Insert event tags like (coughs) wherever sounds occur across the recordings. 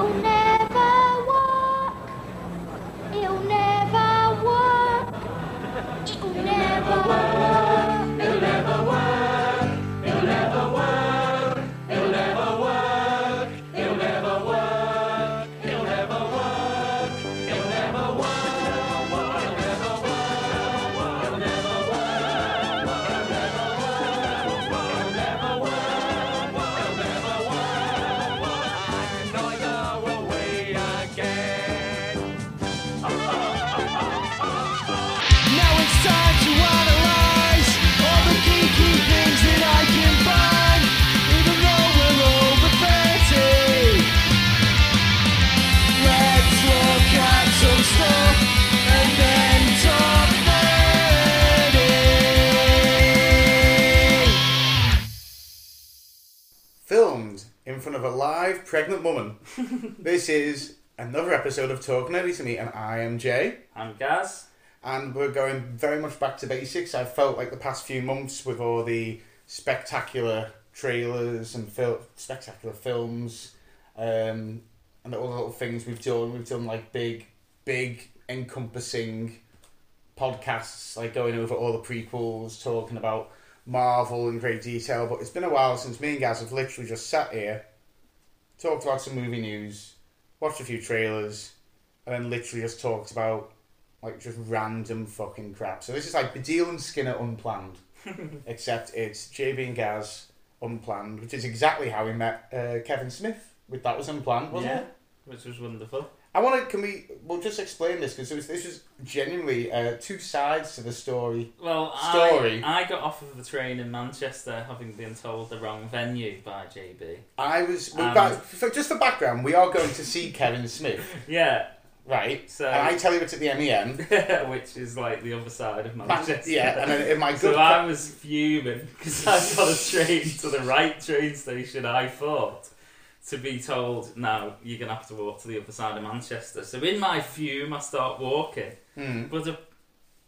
Oh no! Of a live pregnant woman. (laughs) this is another episode of Talk Nerdy to Me, and I am Jay. I'm Gaz. And we're going very much back to basics. I felt like the past few months with all the spectacular trailers and fil- spectacular films, um, and all the little things we've done. We've done like big, big, encompassing podcasts, like going over all the prequels, talking about Marvel in great detail. But it's been a while since me and Gaz have literally just sat here, talked about some movie news, watched a few trailers, and then literally just talked about like just random fucking crap. So this is like Baddiel and Skinner unplanned, (laughs) except it's JB and Gaz unplanned, which is exactly how we met uh, Kevin Smith. With that was unplanned, wasn't yeah, it? which was wonderful. I want to. Can we? We'll just explain this because this was genuinely uh, two sides to the story. Well, Story. I, I got off of the train in Manchester having been told the wrong venue by JB. I was. well, Um, back- for, just for background, we are going to see (laughs) Kevin Smith, Yeah, right? so And I tell you it's at the MEM. (laughs) which is like the other side of Manchester. yeah, and then in my (laughs) good. So I was fuming because I got a train to the right train station. I thought to be told, "No, you're gonna have to walk to the other side of Manchester." So in my fume, I start walking. Hmm. But uh,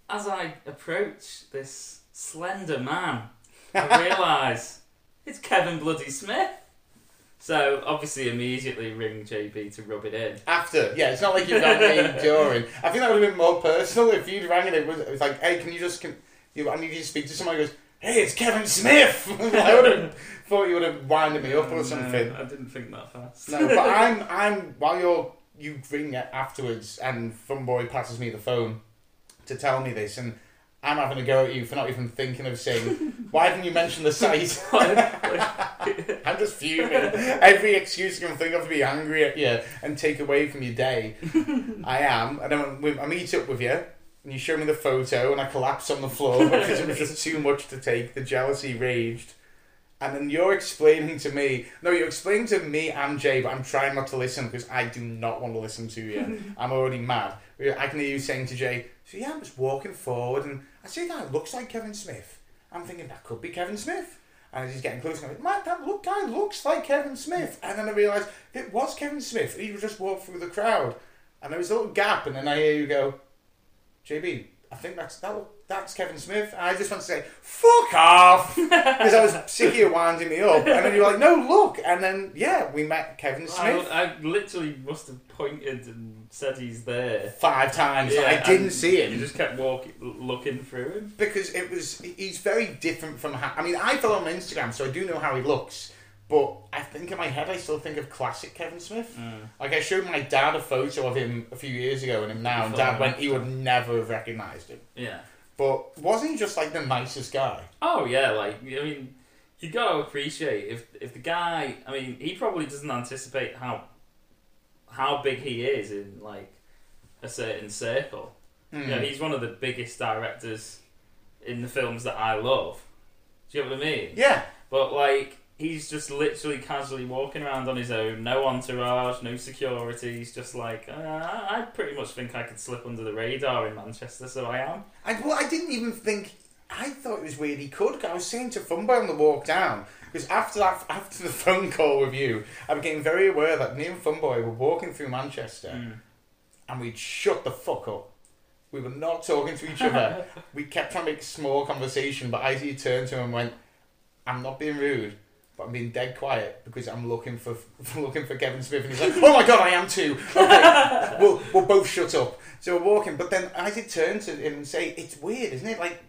as I approach this slender man, (laughs) I realise it's Kevin Bloody Smith. So obviously, immediately ring JB to rub it in. After, yeah, it's not like you rang me (laughs) during. I think that would have been more personal if you'd rang and it was, it was like, hey, can you just, can, you, I need you to speak to someone who goes, hey, it's Kevin Smith! (laughs) I would have (laughs) thought you would have winded me up or something. No, I didn't think that fast. No, but I'm, I'm, while you're, you ring it afterwards and Funboy passes me the phone to tell me this and I'm having a go at you for not even thinking of saying, (laughs) why didn't you mention the site? I'm just fuming. Every excuse you can think of to be angry at you and take away from your day. I am. And then when I meet up with you and you show me the photo and I collapse on the floor (laughs) because it was just too much to take. The jealousy raged. And then you're explaining to me, no, you're explaining to me and Jay, but I'm trying not to listen because I do not want to listen to you. (laughs) I'm already mad. I can hear you saying to Jay, so yeah, I'm just walking forward and I see that looks like Kevin Smith. I'm thinking that could be Kevin Smith. And as he's getting closer, I'm like, man, that look guy looks like Kevin Smith. And then I realised it was Kevin Smith. He just walked through the crowd. And there was a little gap, and then I hear you go, JB, I think that's that, that's Kevin Smith. And I just want to say, fuck off! (laughs) Because I was sick of you winding me up. And then you're like, no, look. And then, yeah, we met Kevin Smith I, I literally must have pointed and said he's there. five times. Yeah, I didn't see him. You just kept walking, looking through him. because it was he's very different from how I mean I follow him on Instagram so I do know how he looks but I think in my head I still think of classic Kevin Smith like I showed my dad a photo of him a few years ago and him now and dad went he would never have recognised him Yeah. but wasn't he just like the nicest guy Oh yeah, like I mean, you got to appreciate if if the guy. I mean, he probably doesn't anticipate how how big he is in like a certain circle. Hmm. You know, he's one of the biggest directors in the films that I love. Do you know what I mean? yeah But like, he's just literally casually walking around on his own, no entourage, no security. He's just like, uh, I pretty much think I could slip under the radar in Manchester, so I am. I, well, I didn't even think. I thought it was weird he could. I was saying to Funboy on the walk down because after that, (laughs) after the phone call with you, I became very aware that me and Funboy were walking through Manchester, and we'd shut the fuck up. We were not talking to each other. (laughs) we kept trying to make small conversation, but as he turned to him and went, "I'm not being rude, but I'm being dead quiet because I'm looking for, for (laughs) looking for Kevin Smith, and he's like, "Oh my god, I am too." Okay, (laughs) we'll we'll both shut up. So we're walking, but then I did turn to him and say, "It's weird, isn't it? Like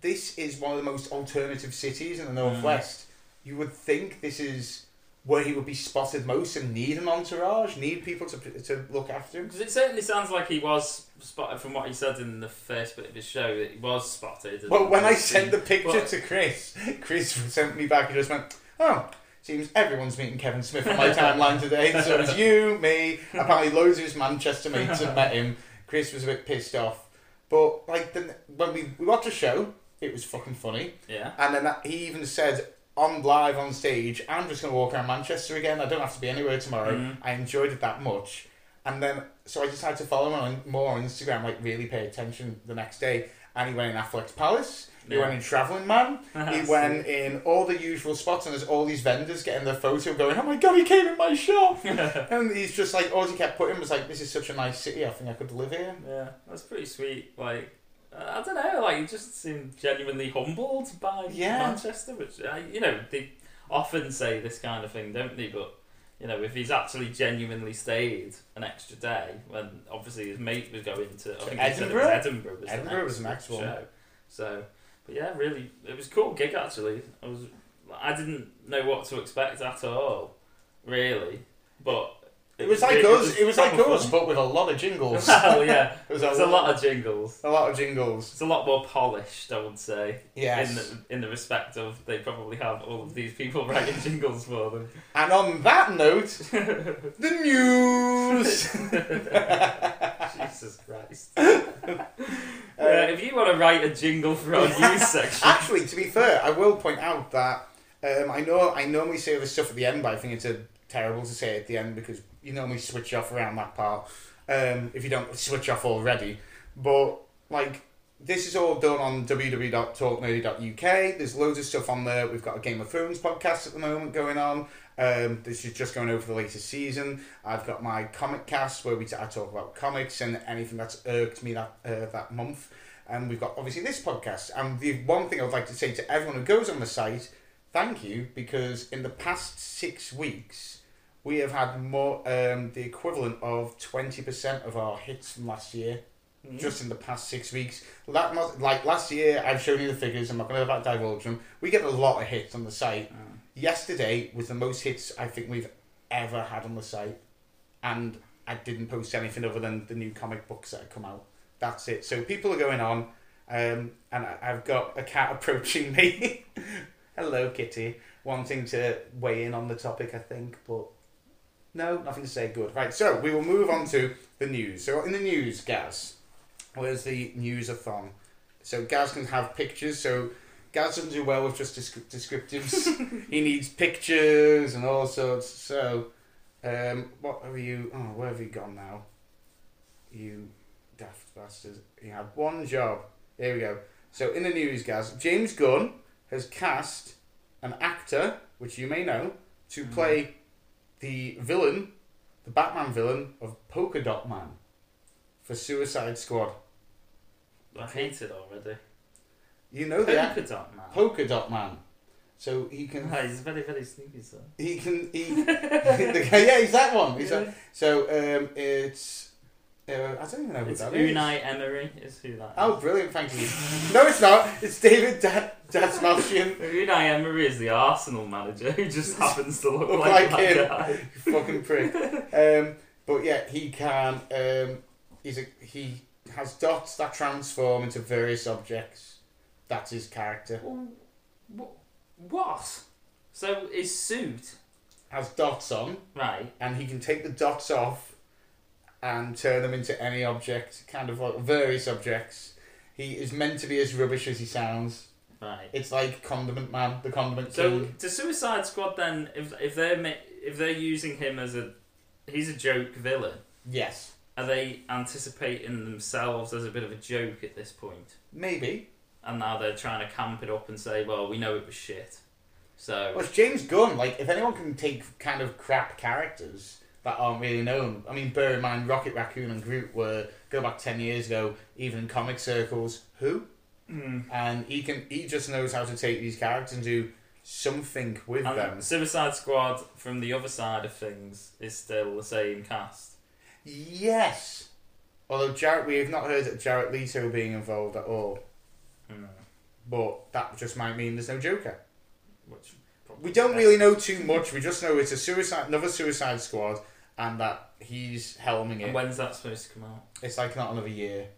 this is one of the most alternative cities in the mm. northwest. You would think this is." Where he would be spotted most and need an entourage, need people to to look after him. Because it certainly sounds like he was spotted from what he said in the first bit of his show that he was spotted. Well, when I sent the picture But- to Chris, Chris sent me back and just went, "Oh, seems everyone's meeting Kevin Smith on my timeline today. So it's you, me. Apparently, loads of his Manchester mates have met him. Chris was a bit pissed off, but like then when we we watched a show, it was fucking funny. yeah. And then that, he even said on live on stage, "I'm just going to walk around Manchester again. I don't have to be anywhere tomorrow. Mhm. I enjoyed it that much." And then, so I decided to follow him on more on Instagram, like really pay attention the next day. And he went in Affleck's Palace. He went in Travelling Man. He went in all the usual spots, and there's all these vendors getting their photo, going, "Oh my god, he came in my shop!" (laughs) and he's just like, all he kept putting was like, "This is such a nice city. I think I could live here." Yeah, that's pretty sweet. Like, I don't know, like, he just seemed genuinely humbled by Yeah. Manchester, which, you know, they often say this kind of thing, don't they? But, you know, if he's actually genuinely stayed an extra day, when obviously his mate was going to, I think he said it was Edinburgh? Edinburgh was Edinburgh the was the next next one. show. So, but yeah, really, it was a cool gig actually. I was, I didn't know what to expect at all, really, but. It was like us. It was like us, but with a lot of jingles. well, (laughs) yeah, (laughs) It was there's a lot of jingles. a lot of jingles. It's a lot more polished, I would say, Yes. in the in the respect of they probably have all of these people (laughs) writing jingles for them. And on that note, the news. Jesus Christ! Uh, if you want to write a jingle for our news section, Actually, to be fair, I will point out that um, I know I normally say this stuff at the end, but I think it's a, terrible to say at the end because you normally switch off around that part um, if you don't switch off already. But like this is all done on www.talknerdy.uk. There's loads of stuff on there. We've got a Game of Thrones podcast at the moment going on. Um, this is just going over the latest season. I've got my comic cast where we t- I talk about comics and anything that's irked me that uh, that month. And we've got obviously this podcast. And the one thing I would like to say to everyone who goes on the site, thank you because in the past six weeks we have had more um, the equivalent of twenty percent of our hits from last year just in the past six weeks. Like last year, I've shown you the figures. I'm not going to divulge them. We get a lot of hits on the site. Yesterday was the most hits I think we've ever had on the site, and I didn't post anything other than the new comic books that have come out. That's it. So people are going on, um, and I, I've got a cat (laughs) approaching me. Hello, Kitty. Wanting to weigh in on the topic, I think, but no, nothing to say. Good. Right. So we will move on to the news. So in the news, Gaz, where's the news-a-thon? So Gaz can have pictures. So Gaz doesn't do well with just descri- descriptives. (laughs) he needs pictures and all sorts. So, um, what have you? Oh, where have you gone now? You daft bastard! You had one job. Here we go. So in the news, Gaz, James Gunn has cast an actor, which you may know, to play the villain, the Batman villain of Polka Dot Man for Suicide Squad. I hate it already. You know the act- Polka dot man. Polka Dot Man. So he can Oh, he's very very sneaky, so. he can he (laughs) the yeah he's that one he's that, so um it's uh, I don't even know who It's that is. Unai Emery is who that is. Oh, brilliant! Thank you. No, it's not. It's David da- Dastmalchian. (laughs) Unai Emery is the Arsenal manager who just (laughs) happens to look, Look like, like that him. guy. Fucking prick. (laughs) Um, but yeah, he can. Um, he's a he has dots that transform into various objects. That's his character. Well, wh- What? So his suit, Has dots on, right? and he can take the dots off and turn them into any object, kind of like various objects. He is meant to be as rubbish as he sounds. Right. It's like Condiment Man, the Condiment So King. to Suicide Squad then, if if they're ma- if they're using him as a he's a joke villain, Yes, are they anticipating themselves as a bit of a joke at this point? maybe. And now they're trying to camp it up and say, well, we know it was shit. So Well, it's James Gunn. Like, if anyone can take kind of crap characters that aren't really known, I mean, bear in mind, Rocket Raccoon and Groot were go back ten years ago, even in comic circles. Who? Mm. And he can he just knows how to take these characters and do something with And them. Suicide Squad, from the other side of things, is still the same cast. Yes. Although Jared, we have not heard of Jared Leto being involved at all. Hmm. But that just might mean there's no Joker. Which We don't really know too much. We just know it's a suicide, another Suicide Squad, and that he's helming And it. when's that supposed to come out? It's like not another year.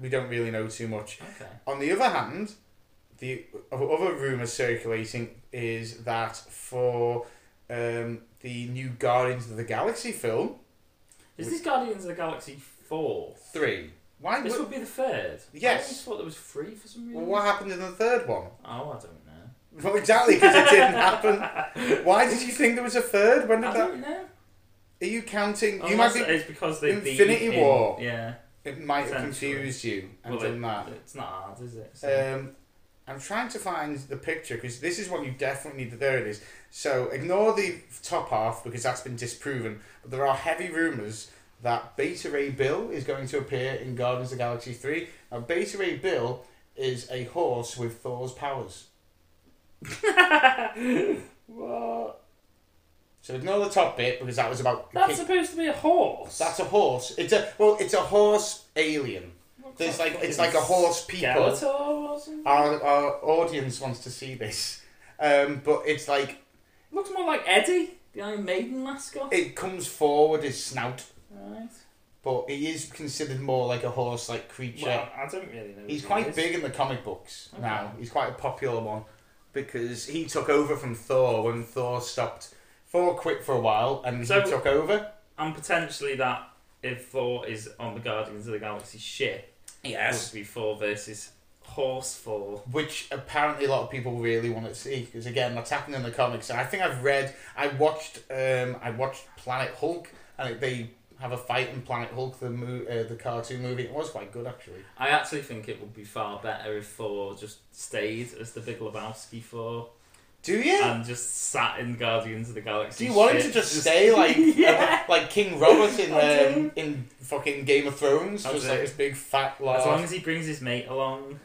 We don't really know too much. Okay. On the other hand, the other rumor circulating is that for um, the new Guardians of the Galaxy film, Is this Guardians of the Galaxy 4? three. Why? This would, would be the third. Yes. I always thought there was three for some reason. well, what happened in the third one? Oh, I don't know. Well, exactly, because it didn't happen. (laughs) Why did you think there was a third? When did I that? Are you counting? You Unless might be. it's because they Infinity beat War. In, yeah. It might have confused you and Well, done it- that. It's not hard, is it? So- Um, I'm trying to find the picture because this is one you definitely need. To, there it is. So ignore the top half because that's been disproven. But there are heavy rumours that Beta Ray Bill is going to appear in Guardians of the Galaxy Three. Now Beta Ray Bill is a horse with Thor's powers. (laughs) (laughs) what? So ignore the top bit because that was about. That's supposed to be a horse. that's a horse. It's a well. It's a horse alien. There's like it's like a horse people. Skeletor or something. Our, our audience wants to see this, um, but it's like Looks more like Eddie, the Iron Maiden mascot. it comes forward his snout, right. but he is considered more like a horse-like creature. Well, I don't really know. He's who quite is. big in the comic books now. He's quite a popular one because he took over from Thor when Thor stopped. Thor quit for a while, and So- he took over. And potentially that if Thor is on the Guardians of the Galaxy ship, Yes. would be Thor versus Horse Thor. which apparently a lot of people really want to see because again that's happening in the comics and I think I've read I watched um, I watched Planet Hulk and they have a fight in Planet Hulk the mo- uh, the cartoon movie it was quite good actually I actually think it would be far better if Thor just stayed as the Big Lebowski Thor do you and just sat in Guardians of the Galaxy. do you want him to ship, just stay like (laughs) yeah. uh, like King Robert in (laughs) um, in fucking Game of Thrones I just do. like this big fat As long as he brings his mate along.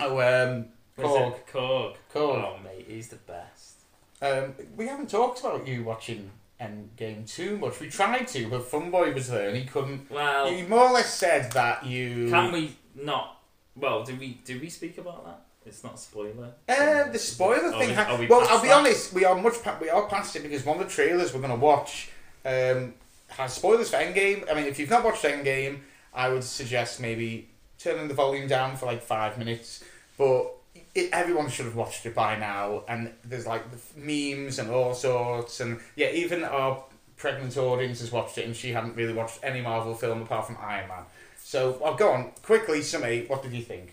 oh um Korg it Korg. Korg Oh mate, he's the best. um, we haven't talked about you watching Endgame too much we tried to but Funboy was there and he couldn't Well, you more or less said that you can we not? Well, did we did we speak about that? It's not a spoiler. Uh, the spoiler Are thing. we- are we well, I'll be that? honest. We are much. Pa- we are past it because one of the trailers we're going to watch um, has spoilers for Endgame. I mean, if you've not watched Endgame, I would suggest maybe turning the volume down for like five minutes. But it, everyone should have watched it by now. And there's like memes and all sorts. And yeah, even our pregnant audience has watched it, and she hadn't really watched any Marvel film apart from Iron Man. So I'll go on quickly. Summate. What did you think?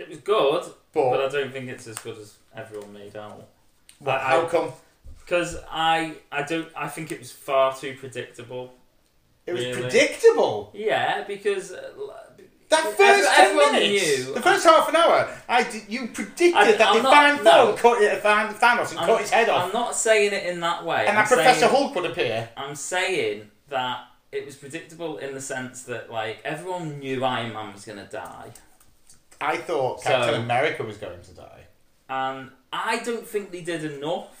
It was good, But, but I don't think it's as good as everyone made out. I- how come? Because I I don't I think it was far too predictable. It was Really? predictable. Yeah, because uh, That first ten everyone minutes, knew- the first half an hour, I did, you predicted I- that I'm find no. Cut it, Thanos, and I'm, cut his head off. I'm not saying it in that way. and I'm that Professor saying, Hulk would appear. I'm saying that it was predictable in the sense that like everyone knew Iron Man was going to die, I thought So- Captain America was going to die. and I don't think they did enough.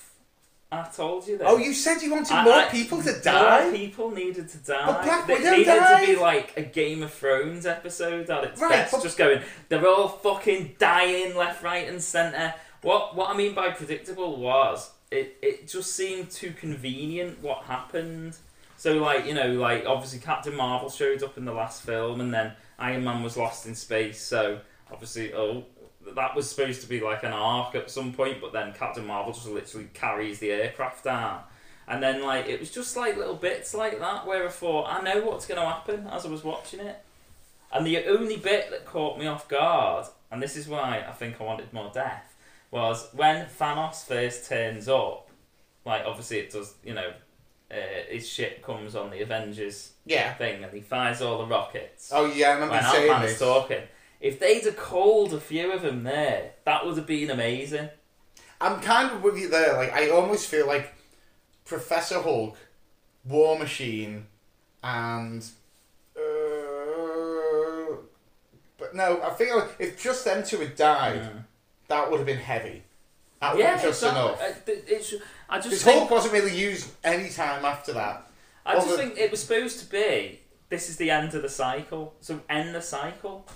I told you that. Oh, you said you wanted I- more I- people to More die. people needed to die. But Black They Widow needed died. to be like a Game of Thrones episode at its Right, best, but- just going. They're all fucking dying left, right, and centre. What what I mean by predictable was it it just seemed too convenient what happened. So like you know like obviously Captain Marvel showed up in the last film, and then Iron Man was lost in space. So obviously oh. That was supposed to be like an arc at some point, but then Captain Marvel just literally carries the aircraft down. And then like it was just like little bits like that where I thought I know what's going to happen as I was watching it. And the only bit that caught me off guard, and this is why I think I wanted more death, was when Thanos first turns up. Like obviously it does, you know, uh, his ship comes on the Avengers Yeah. thing, and he fires all the rockets. Oh yeah, I remember when saying Ant-Man's this. talking. If they'd have called a few of them there, that would have been amazing. I'm kind of with you there. Like I almost feel like Professor Hulk, War Machine, and uh, but no, I feel like if just them two had died, Mm. that would have been heavy. That yeah, was just exactly. enough. Uh, it's, I just think, Hulk wasn't really used any time after that. I just think it was supposed to be. This is the end of the cycle, so end the cycle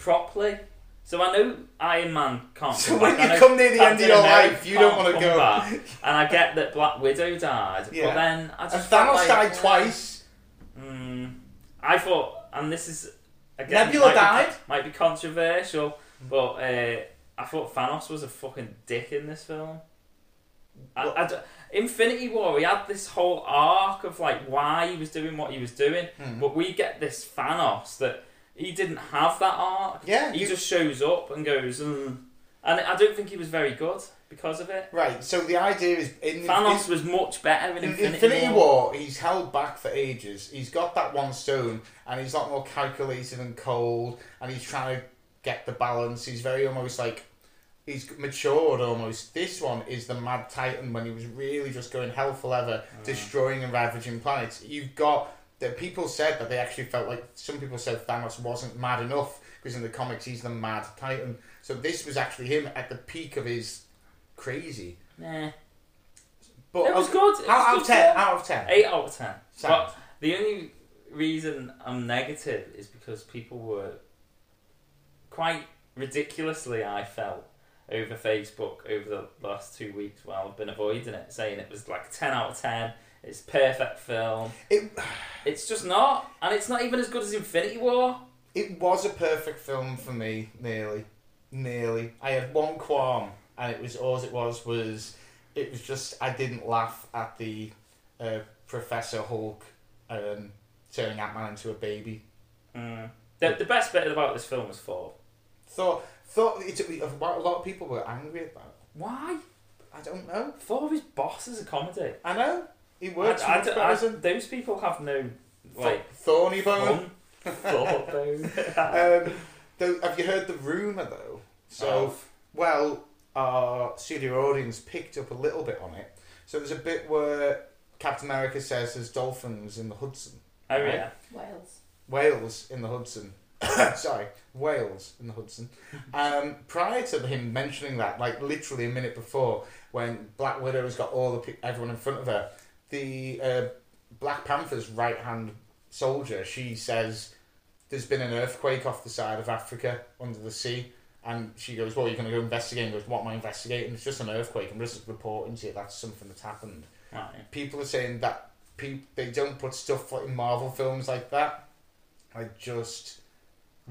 properly. So I know Iron Man can't. So come when back. You come near the end of your America life, you don't wanna go. back. (laughs) and I get that Black Widow died, Yeah. but then I And just felt Thanos like, died twice. Mm, I thought, and this is again Nebula might died. Be, might be controversial, but uh, I thought Thanos was a fucking dick in this film. I, I Infinity War, he had this whole arc of like why he was doing what he was doing, Hmm. but we get this Thanos that he didn't have that arc. Yeah, he you- just shows up and goes, mm. and I don't think he was very good because of it. Right, so the idea is in Thanos in, was much better in in Infinity, Infinity War. War, he's held back for ages. He's got that one stone, and he's a lot more calculated and cold, and he's trying to get the balance. He's very almost like he's matured almost. This one is the Mad Titan when he was really just going hell for leather, destroying and ravaging planets. You've got that people said that they actually felt like some people said Thanos wasn't mad enough because in the comics he's the Mad Titan. So this was actually him at the peak of his crazy. Nah. But It was good. It Out, was out good of ten. film. Out of ten. Eight out of ten. Sound. But the only reason I'm negative is because people were quite ridiculously, I felt, over Facebook over the last two weeks while I've been avoiding it, saying it was like 10 out of 10, it's perfect film. It It's just not, and it's not even as good as Infinity War. it was a perfect film for me. Nearly, nearly. I had one qualm, and it was all it was was it was just I didn't laugh at the uh, Professor Hulk um, turning Ant Man into a baby. Mm. The, the best bit about this film was Thor. Thor, Thor. it, a lot of people were angry about. Why? I don't know. Thor is boss as a comedy. I know he works I- I much d- better I- those people have no like Thorny Bone. fun thought bone. (laughs) Um, though, have you heard the rumor though? So, Of? well, our studio audience picked up a little bit on it. So there's a bit where Captain America says there's dolphins in the Hudson, Oh yeah. Wales. whales in the Hudson. (coughs) Sorry, whales in the Hudson. Um, prior to him mentioning that, like literally a minute before, when Black Widow has got all the pe- everyone in front of her, the uh, Black Panther's right hand soldier, she says there's been an earthquake off the side of Africa under the sea. And she goes, Well, you're going to go investigate. And goes, What am I investigating? It's just an earthquake. I'm just reporting to you that's something that's happened. Right. People are saying that pe- they don't put stuff like in Marvel films like that. I just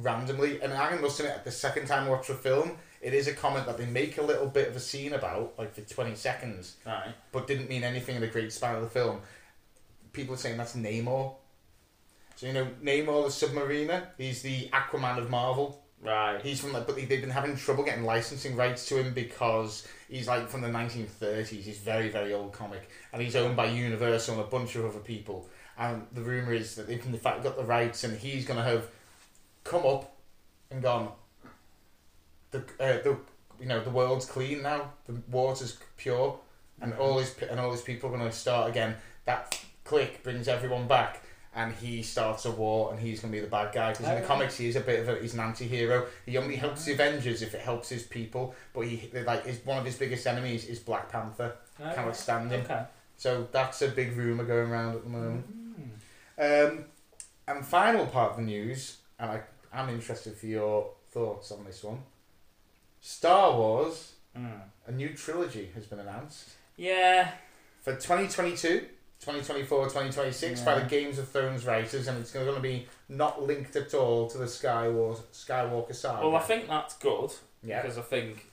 randomly, and I must admit, the second time I watch the film, it is a comment that they make a little bit of a scene about, like for 20 seconds, Right. but didn't mean anything in the great span of the film. People are saying that's Namor. So, you know, Namor the Submariner, he's the Aquaman of Marvel. Right. He's from like, but they've been having trouble getting licensing rights to him because he's like from the 1930s. He's very, very old comic, and he's owned by Universal and a bunch of other people. And the rumor is that they've in fact got the rights, and he's going to have come up and gone. The uh, the you know the world's clean now. The water's pure, and all his and all his people are going to start again. That click brings everyone back. And he starts a war, and he's going to be the bad guy. Because in the comics, he is a bit of a he's an anti-hero. He only helps the Avengers if it helps his people. But he like is one of his biggest enemies is Black Panther. Okay. Cannot stand him. Okay. So that's a big rumor going around at the moment. Mm. Um, and final part of the news, and I am interested for your thoughts on this one. Star Wars, Mm. a new trilogy has been announced Yeah. for 2022, 2024, 2026 by the Games of Thrones writers, and it's going to be not linked at all to the Skywalker, Skywalker saga. Well, I think that's good yeah. because I think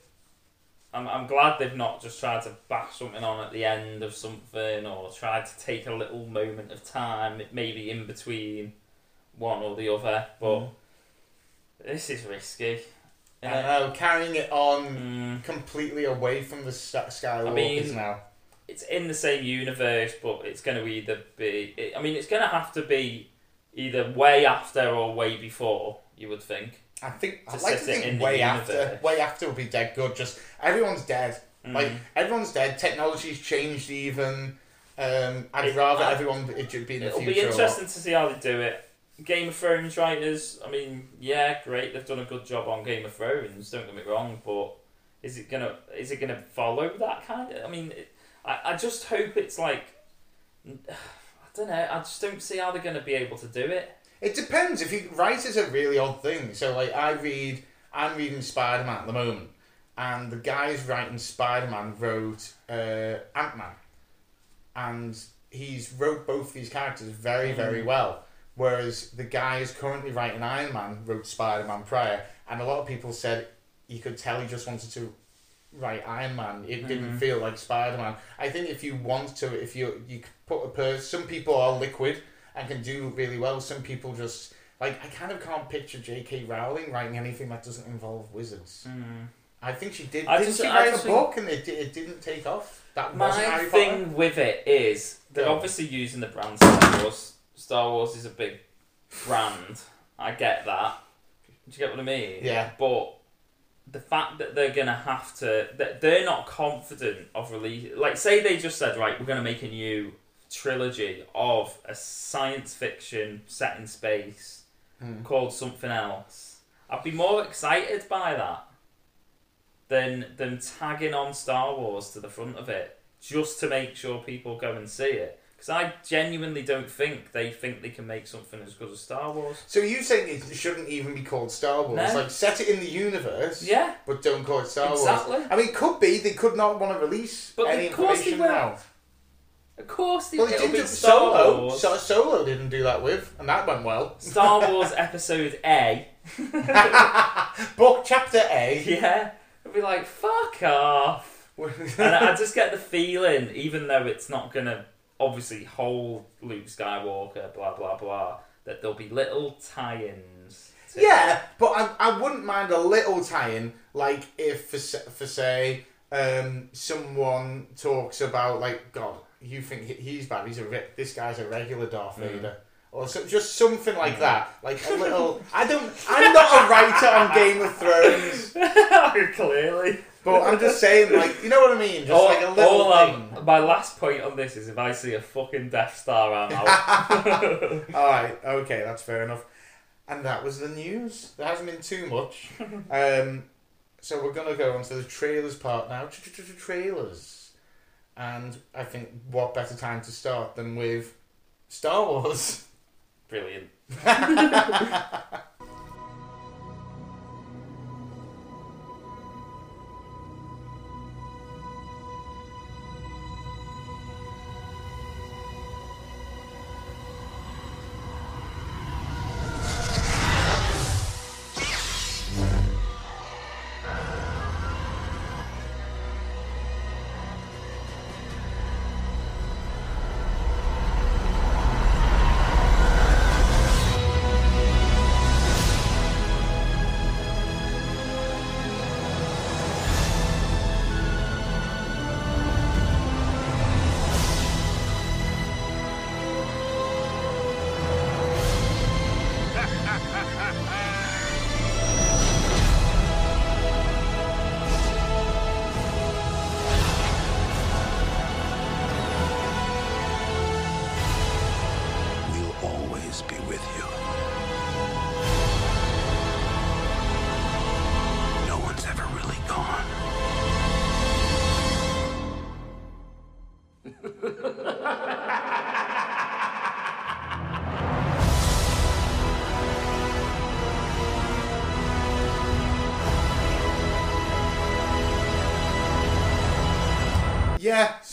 I'm, I'm glad they've not just tried to bash something on at the end of something or tried to take a little moment of time, maybe in between one or the other. But Mm. this is risky. I innit? know, carrying it on Mm. completely away from the Sk- Skywalkers I mean- now. it's in the same universe, but it's going to either be. It, I mean, it's going to have to be either way after or way before. You would think. I think I'd like to think way after. Way after would be dead good. Just everyone's dead. Mm. Like everyone's dead. Technology's changed. Even um, I'd It- rather I- everyone it be in the It'll future. be a lot. interesting to see how they do it. Game of Thrones writers, I mean, yeah, great, they've done a good job on Game of Thrones. Don't get me wrong, but Is it gonna is it gonna follow that kind of? I mean, it, I I just hope it's like. (sighs) I don't know. I just don't see how they're to be able to do it. It depends. If you writer's a really odd thing. So like I read, I'm reading Spider Man at the moment, and the guys writing Spider Man wrote uh, Ant Man, and he's wrote both these characters very very well. Whereas the guy who's currently writing Iron Man wrote Spider Man prior, and a lot of people said you could tell he just wanted to write Iron Man. It didn't mm-hmm. feel like Spider Man. I think if you want to, if you you put a person, some people are liquid and can do really well. Some people just like I kind of can't picture J.K. Rowling writing anything that doesn't involve wizards. Mm-hmm. I think she did. I didn't just- she write a book and it, it didn't take off? That wasn't My thing with it is they're Yeah. obviously using the brand Star Wars. Star Wars is a big brand. I get that. Do you get what I mean? Yeah. But the fact that they're gonna have to, that they're not confident of release. Like, say they just said, right, we're gonna make a new trilogy of a science fiction set in space Hmm. called something else. I'd be more excited by that than them tagging on Star Wars to the front of it just to make sure people go and see it. Because I genuinely don't think they think they can make something as good as Star Wars. So you saying it shouldn't even be called Star Wars? No. Like set it in the universe, Yeah, but don't call it Star Exactly. Wars. I mean, it could be they could not want to release But any of course they information will. now. of course they Well, they did be Solo. Wars. So, Solo didn't do that with, and that went well. Star (laughs) Wars Episode A. (laughs) Book chapter A. Yeah, I'd be like, fuck off. (laughs) and I I just get the feeling, even though it's not gonna obviously whole Luke Skywalker, blah blah blah, that there'll be little tie-ins. Yeah, but I, I wouldn't mind a little tie-in, like if for, for say um, someone talks about like God, you think he's bad? He's a re- this guy's a regular Darth Mm. Vader, or so, just something like that, like a little. I don't. I'm not a writer on Game of Thrones, (laughs) Clearly. But I'm just saying, like you know what I mean, just all, like a little all, thing. um, my last point on this is if I see a fucking Death Star, I'm out. (laughs) (laughs) All right, okay, that's fair enough. And that was the news. There hasn't been too much. Um, so we're gonna go on to the trailers part now. Trailers, and I think what better time to start than with Star Wars. Brilliant. (laughs)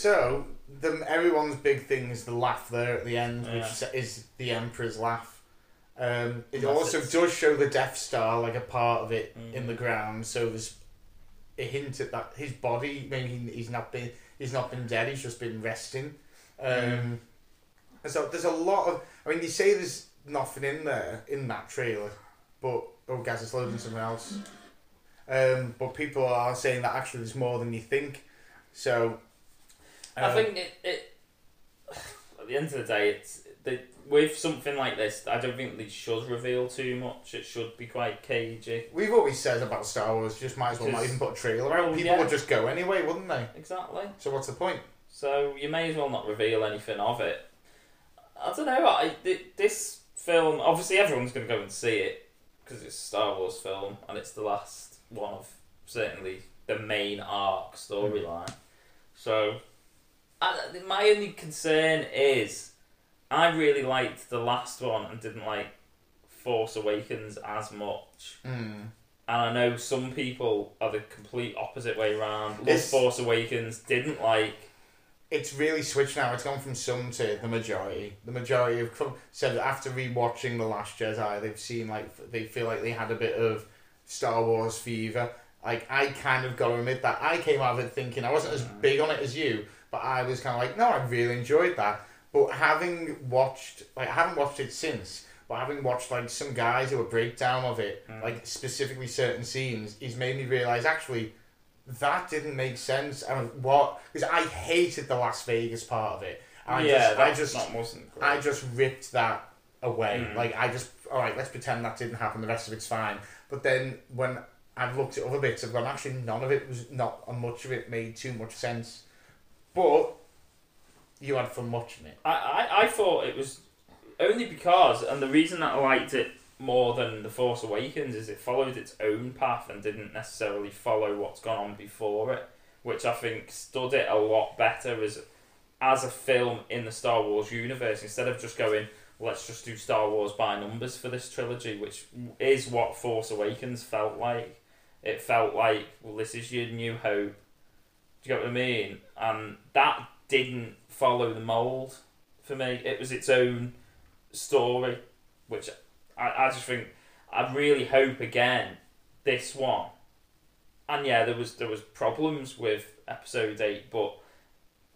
So the everyone's big thing is the laugh there at the end, Yeah. which is the Emperor's laugh. Um, it That's also it. does show the Death Star like a part of it Mm. in the ground. So there's a hint at that his body maybe he- he's not been he's not been dead. He's just been resting. Um, and so there's a lot of. I mean, you say there's nothing in there in that trailer, but oh, Gaz is loading something else. Um, but people are saying that actually there's more than you think. So I um, think it, it. (sighs) At the end of the day, it's the, with something like this. I don't think they should reveal too much. It should be quite cagey. We've always said about Star Wars, just might as well not even put a trailer out. People yeah. would just go anyway, wouldn't they? Exactly. So what's the point? So you may as well not reveal anything of it. I don't know. I thi- this film. Obviously, everyone's going to go and see it because it's a Star Wars film and it's the last one of certainly the main arc storyline. So, I, my only concern is, I really liked the last one and didn't like Force Awakens as much. Mm. And I know some people are the complete opposite way around. Love It's- Force Awakens, didn't like. It's really switched now. It's gone from some to the majority. The majority have come, said that after rewatching The Last Jedi, they've seen like they feel like they had a bit of Star Wars fever. Like I kind of got to admit that I came out of it thinking I wasn't as big on it as you, but I was kind of like, no, I really enjoyed that. But having watched, like I haven't watched it since, but having watched like some guys do a breakdown of it, like specifically certain scenes, he's made me realize actually that didn't make sense. And what because I hated the Las Vegas part of it. And I yeah, just, I just, that wasn't great. I just ripped that away. Mm. Like I just, all right, let's pretend that didn't happen. The rest of it's fine. But then when I've looked at other bits, I've gone actually none of it was not much of it made too much sense. But you had fun watching it. I, I, I thought it was only because, and the reason that I liked it more than The Force Awakens is it followed its own path and didn't necessarily follow what's gone on before it, which I think stood it a lot better as as a film in the Star Wars universe instead of just going, let's just do Star Wars by numbers for this trilogy, which is what Force Awakens felt like. It felt like, well, this is your new hope. Do you get what I mean? And that didn't follow the mold for me. It was its own story, which I, I just think I really hope again this one. And yeah, there was there was problems with episode eight, but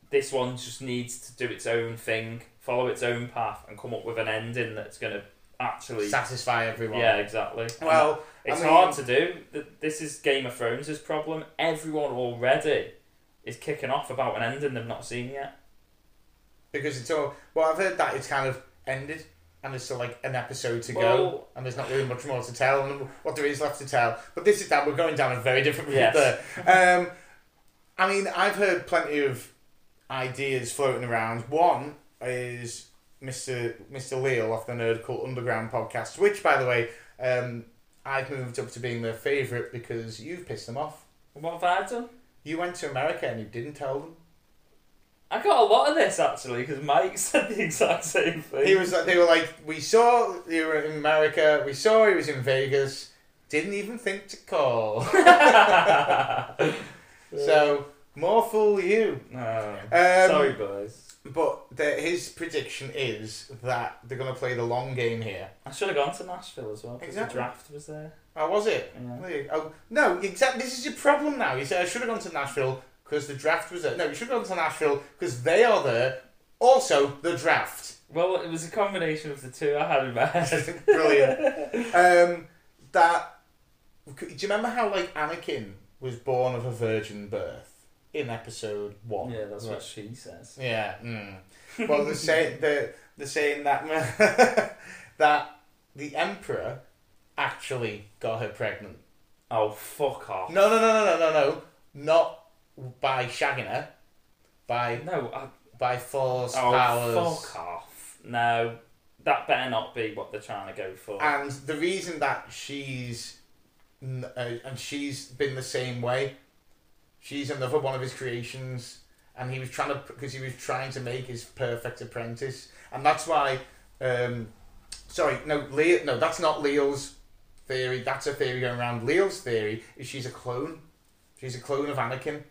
this one just needs to do its own thing, follow its own path, and come up with an ending that's going to actually. Satisfy everyone. Yeah, exactly. Well, It's I mean- hard to do. This is Game of Thrones' problem. Everyone already is kicking off about an ending they've not seen yet. because it's all. Well, I've heard that it's kind of ended. And there's still like an episode to go, and there's not really much more to tell, and what there is left to tell. But this is that we're going down a very different route Yes. there. Um, I mean, I've heard plenty of ideas floating around. One is Mr. Mr. Leal off the Nerd Cult Underground podcast, which, by the way, um, I've moved up to being their favourite because you've pissed them off. What have I done? You went to America and you didn't tell them. I got a lot of this actually because Mike (laughs) said the exact same thing. He was. They were like, we saw you were in America. We saw he was in Vegas. Didn't even think to call. (laughs) so more fool you. No. Um, Sorry, boys. But the, his prediction is that they're going to play the long game here. I should have gone to Nashville as well because Exactly. the draft was there. Oh, was it? Yeah. Oh, no, exactly. This is your problem now. You say I should have gone to Nashville because the draft was there. No, you should have gone to Nashville because they are there. Also, the draft. Well, it was a combination of the two I had in my head. Brilliant. um, that. Do you remember how like Anakin was born of a virgin birth in episode one? yeah, that's Right. what she says. Yeah. Mm. (laughs) Well, the say the the saying that (laughs) that the emperor actually got her pregnant. Oh, fuck off. No, no, no, no, no, no, no. Not by shagging her. By No, I, by force oh, powers. fuck off. No, that better not be what they're trying to go for. And the reason that she's uh, and she's been the same way. She's another one of his creations, and he was trying to because he was trying to make his perfect apprentice, and that's why. Um, sorry, no, Leo. No, that's not Leo's theory. That's a theory going around. Leo's theory is she's a clone. She's a clone of Anakin.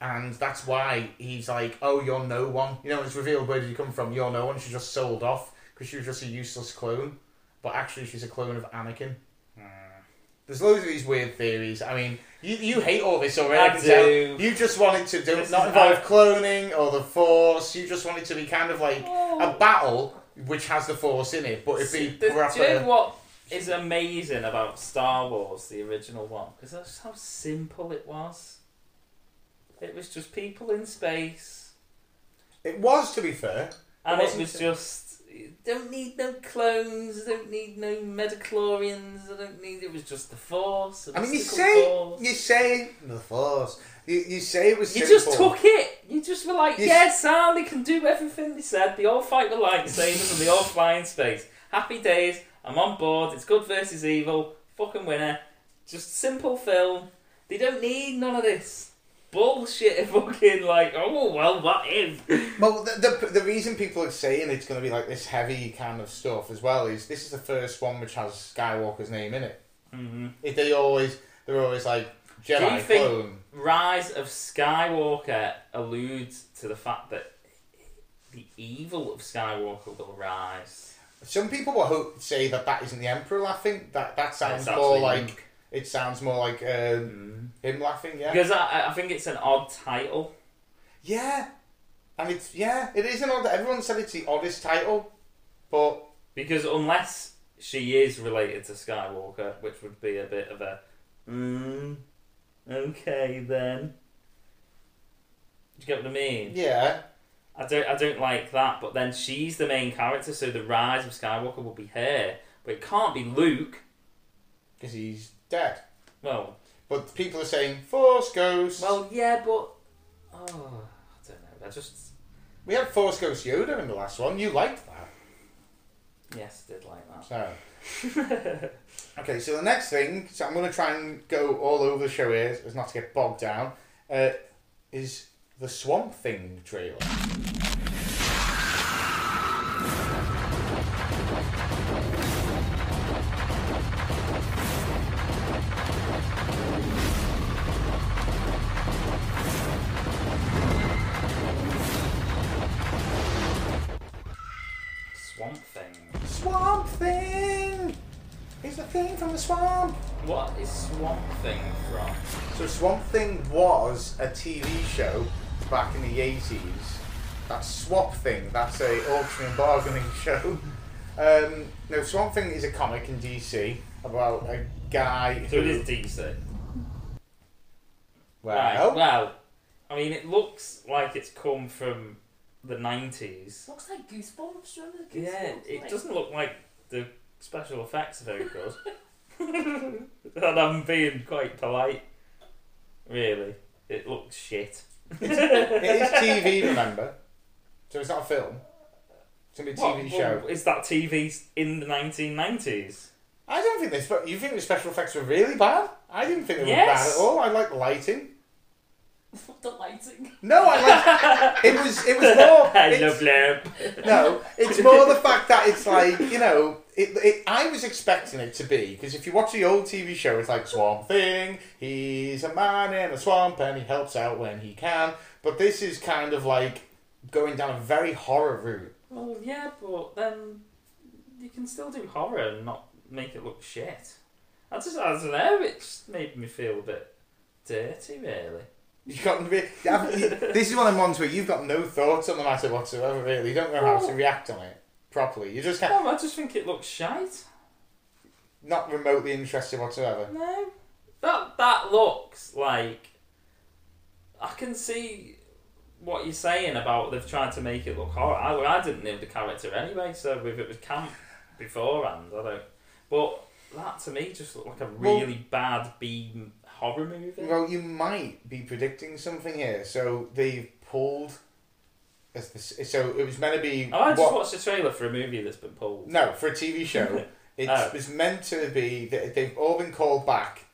And that's why he's like, oh, you're no one. You know, it's revealed where did you come from? You're no one. She's just sold off because she was just a useless clone. But actually, she's a clone of Anakin. There's loads of these weird theories. I mean, you, you hate all this already. I can tell. do. You just want it to do, This not involve cloning or the Force. You just want it to be kind of like oh. a battle which has the Force in it, but it'd be The- proper. do you know what is amazing about Star Wars, the original one? Because that's how simple it was. It was just people in space, It was, to be fair. and it wasn't was just don't need no clones, I don't need no midi-chlorians, I don't need. It was just the Force. I mean, you say Force. you say the Force. You, you say it was. You simple. just took it. You just were like, You- yes, Sam, they can do everything they said. They all fight with lightsabers and they all fly in space. Happy days. I'm on board. It's good versus evil. Fucking winner. Just simple film. They don't need none of this bullshit. Fucking like, oh well, what if? Well, the, the the reason people are saying it's going to be like this heavy kind of stuff as well is this is the first one which has Skywalker's name in it. Mm-hmm. If they always they're always like Do you Jedi think- clone. Rise of Skywalker alludes to the fact that the evil of Skywalker will rise. Some people will hope, say that that isn't the Emperor laughing. That that sounds more like. It sounds more like um, him laughing. Yeah, Because I, I think it's an odd title. yeah, and it's yeah, it is an odd. Everyone said it's the oddest title, but Because unless she is related to Skywalker, which would be a bit of a, mm, okay then. Do you get what I mean? yeah, I don't, I don't like that. But then she's the main character, so the rise of Skywalker will be her. But it can't be Luke. because he's dead. Well, But people are saying Force Ghost. well, yeah, but oh, I don't know. I just we had Force Ghost Yoda in the last one. You liked that, yes, did like that. so. (laughs) Okay, so the next thing, so I'm going to try and go all over the show here, as not to get bogged down, uh, is the Swamp Thing trailer. Swamp Thing from? So Swamp Thing was a TV show back in the 80s. That Swap Thing, that's a auction and bargaining (laughs) show. Um, no, Swamp Thing is a comic in DC about a guy So who... it is DC. Well, Right. Well, I mean, it looks like it's come from the nineties. Looks like Goosebumps. Remember the Goosebumps? Yeah, it Like- doesn't look like the special effects are very good. (laughs) (laughs) and I'm being quite polite. Really, it looks shit. it is (laughs) TV, remember? So it's not a film. It's going to be a TV what- show. Is that TV in the 1990s? I don't think this, but you think the special effects were really bad? I didn't think they were bad at all. I like the lighting. the lighting. No, I like it. Was it was more? (laughs) Hello, it's- Blurb. No, it's more the fact that it's like you know. It, it, I was expecting it to be because if you watch the old TV show, it's like Swamp Thing. He's a man in a swamp and he helps out when he can. But this is kind of like going down a very horror route. Well, yeah, but then you can still do horror and not make it look shit. I just, I don't know, it just made me feel a bit dirty, really. You've got to be, you this is one of the ones where you've got no thoughts on the matter whatsoever. Really, you don't know how to react on it properly. You just have No, I just think it looks shite. not remotely interested whatsoever. No. That, that looks like. I can see what you're saying about they've tried to make it look horror. I, I didn't know the character anyway, so if it was camp beforehand, I don't. But that to me just looked like a Well- really bad B horror movie. Well, you might be predicting something here. So they've pulled. As the- So it was meant to be. Oh, I just what- watched a trailer for a movie that's been pulled. No, for a TV show. (laughs) It Oh. was meant to be that they've all been called back.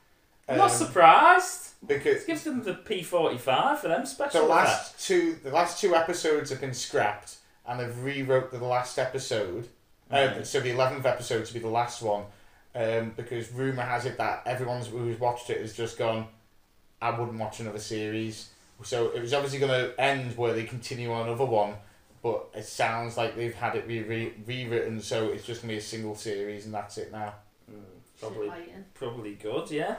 I'm not um, surprised. because Give them the P45 for them the special effects. last two the last two episodes have been scrapped and they've rewrote the last episode. Uh, Right. so the eleventh episode to be the last one, um, because rumor has it that everyone who's watched it has just gone. I wouldn't watch another series. So it was obviously going to end where they continue on another one, but it sounds like they've had it re- re- rewritten, so it's just going to be a single series and that's it now. Mm, probably, probably good. Yeah,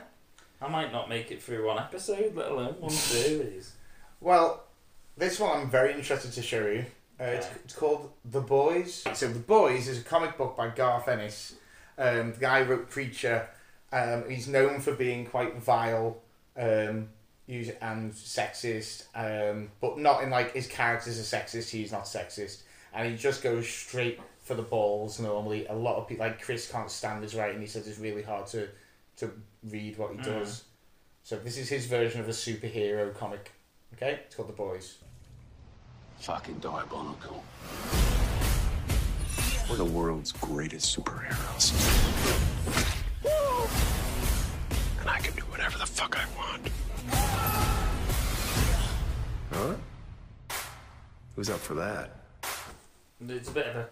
I might not make it through one episode, let alone one (laughs) series. Well, this one I'm very interested to show you. Uh, it's, Okay. it's called The Boys. So The Boys is a comic book by Garth Ennis. Um, the guy wrote Preacher. Um, he's known for being quite vile um, use- and sexist, um, but not in like his characters are sexist. He's not sexist, and he just goes straight for the balls. Normally, a lot of people like Chris can't stand his writing. He says it's really hard to to read what he Mm. does. So this is his version of a superhero comic. Okay, it's called The Boys. Fucking diabolical. We're the world's greatest superheroes. And I can do whatever the fuck I want. Who's up for that? It's a bit of a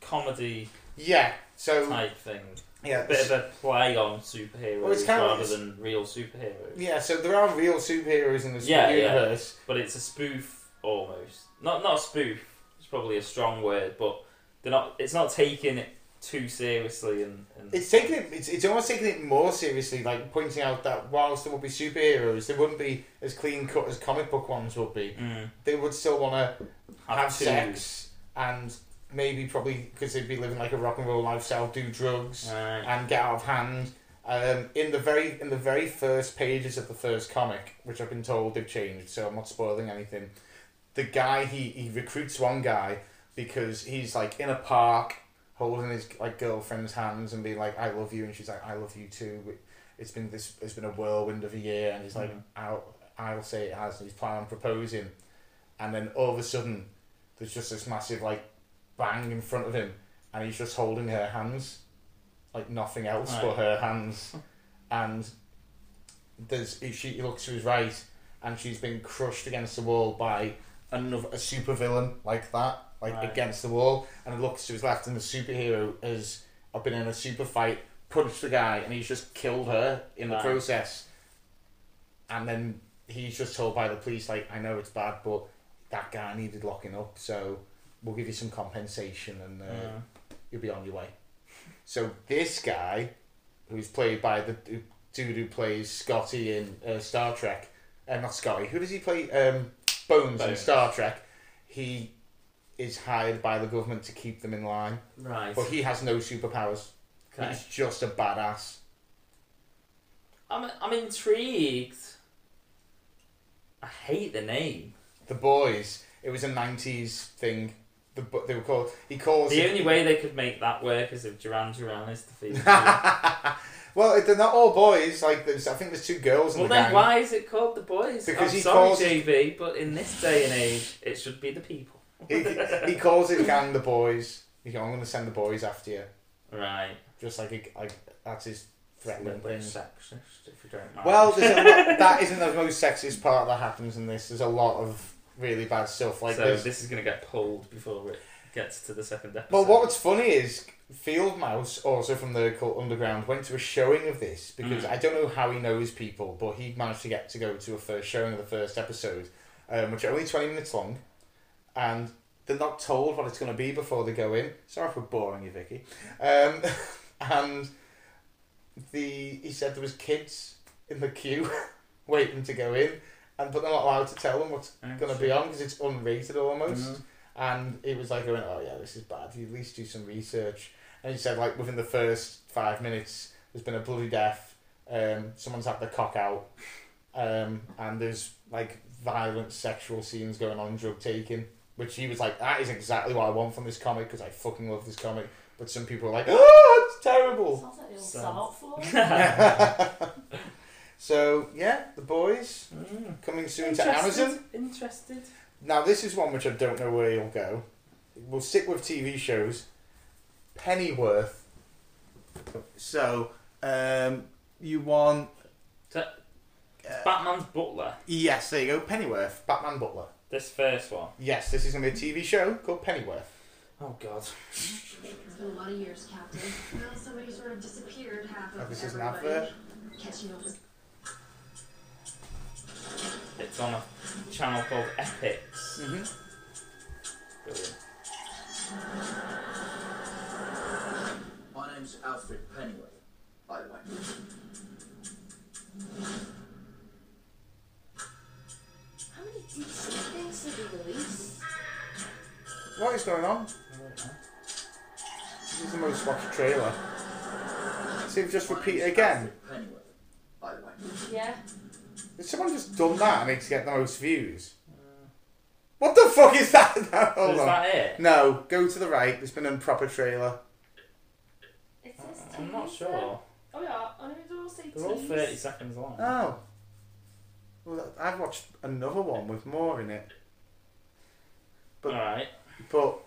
comedy Yeah. So type thing. yeah, A bit of a play on superheroes Well, it's kind of- rather it's- than real superheroes. yeah. So there are real superheroes in the Yeah, yeah. universe. But it's a spoof almost. Not not a spoof. It's probably a strong word, but they're not. It's not taking it too seriously and. and It's taking it. It's, it's almost taking it more seriously, like pointing out that whilst there would be superheroes, they wouldn't be as clean cut as comic book ones would be. Mm, They would still want to have sex and maybe probably because they'd be living like a rock and roll lifestyle, do drugs Right. and get out of hand. Um, in the very in the very first pages of the first comic, which I've been told they've changed, so I'm not spoiling anything. The guy he, he recruits one guy because he's like in a park holding his like girlfriend's hands and being like I love you and she's like I love you too. It's been this it's been a whirlwind of a year and he's like Mhm. I'll I'll say it has and he's planning on proposing, and then all of a sudden there's just this massive like bang in front of him and he's just holding her hands like nothing else Right. but her hands and there's she he looks to his right and she's been crushed against the wall by another a supervillain like that like Right. against the wall and he looks to his left and the superhero has been in a super fight punched the guy and he's just killed her in the Right. process and then he's just told by the police like I know it's bad but that guy needed locking up so we'll give you some compensation and uh, Mm. you'll be on your way. So this guy, who's played by the dude who plays Scotty in uh, Star Trek, uh, not Scotty, who does he play? Um, Bones, in Star Trek. He is hired by the government to keep them in line, Right. but he has no superpowers. Okay. He's just a badass. I'm I'm intrigued. I hate the name. The boys. It was a '90s thing. The they were called. He calls The it- only way they could make that work is if Duran Duran is defeated. (laughs) well, they're not all boys. Like there's, I think there's two girls in well, the then gang. why is it called the boys? Because I'm he sorry, calls- JB, but in this day and age, it should be the people. He, he calls his gang the boys. He goes, I'm going to send the boys after you. Right. Just like, he, like that's his It's a little threatening bit thing. sexist, if you don't mind. Well, there's a lot, (laughs) that isn't the most sexist part that happens in this. There's a lot of really bad stuff. Like so there's- this is going to get pulled before it gets to the second episode. Well, what's funny is Field Mouse, also from the Cult Underground, went to a showing of this because Mm. I don't know how he knows people, but he managed to get to go to a first showing of the first episode, um, which are only 20 minutes long, and they're not told what it's going to be before they go in. Sorry for boring you, Vicky. Um, (laughs) and the he said there was kids in the queue (laughs) waiting to go in, and but they're not allowed to tell them what's going to be on because it's unrated almost. Mhm. And it was like going, oh yeah, this is bad. You at least do some research. And he said like within the first five minutes, there's been a bloody death. Um, someone's had their cock out, um, and there's like violent sexual scenes going on, drug taking. Which he was like, that is exactly what I want from this comic because I fucking love this comic. But some people are like, oh, it's terrible. Sounds like the old Sounds- floor. so yeah, the boys Mm. coming soon to Amazon. Interested? Now this is one which I don't know where you'll go. We'll stick with TV shows. Pennyworth. So, um, you want? So- Uh, Batman's Butler. yes, there you go. Pennyworth, Batman Butler. This first one. Yes, this is gonna be a TV show called Pennyworth. Oh God. It's been a lot of years, Captain. Well, somebody sort of disappeared half of Oh, this is an advert. Catching up with It's on a channel called Epix. Mm-hmm. Brilliant. My name's Alfred Pennyworth, by the way. What is going on? This is the most watched trailer. See, if just repeat it again. Alfred by the way. Yeah. Has someone just done that and it's get the most views? What the fuck is that? (laughs) No, hold is on. that it? No, go to the right. There's been an improper trailer. It says I'm not sure. Oh yeah, I know they all say They're all 30 seconds long. Oh. Well, I've watched another one with more in it, but- Alright. But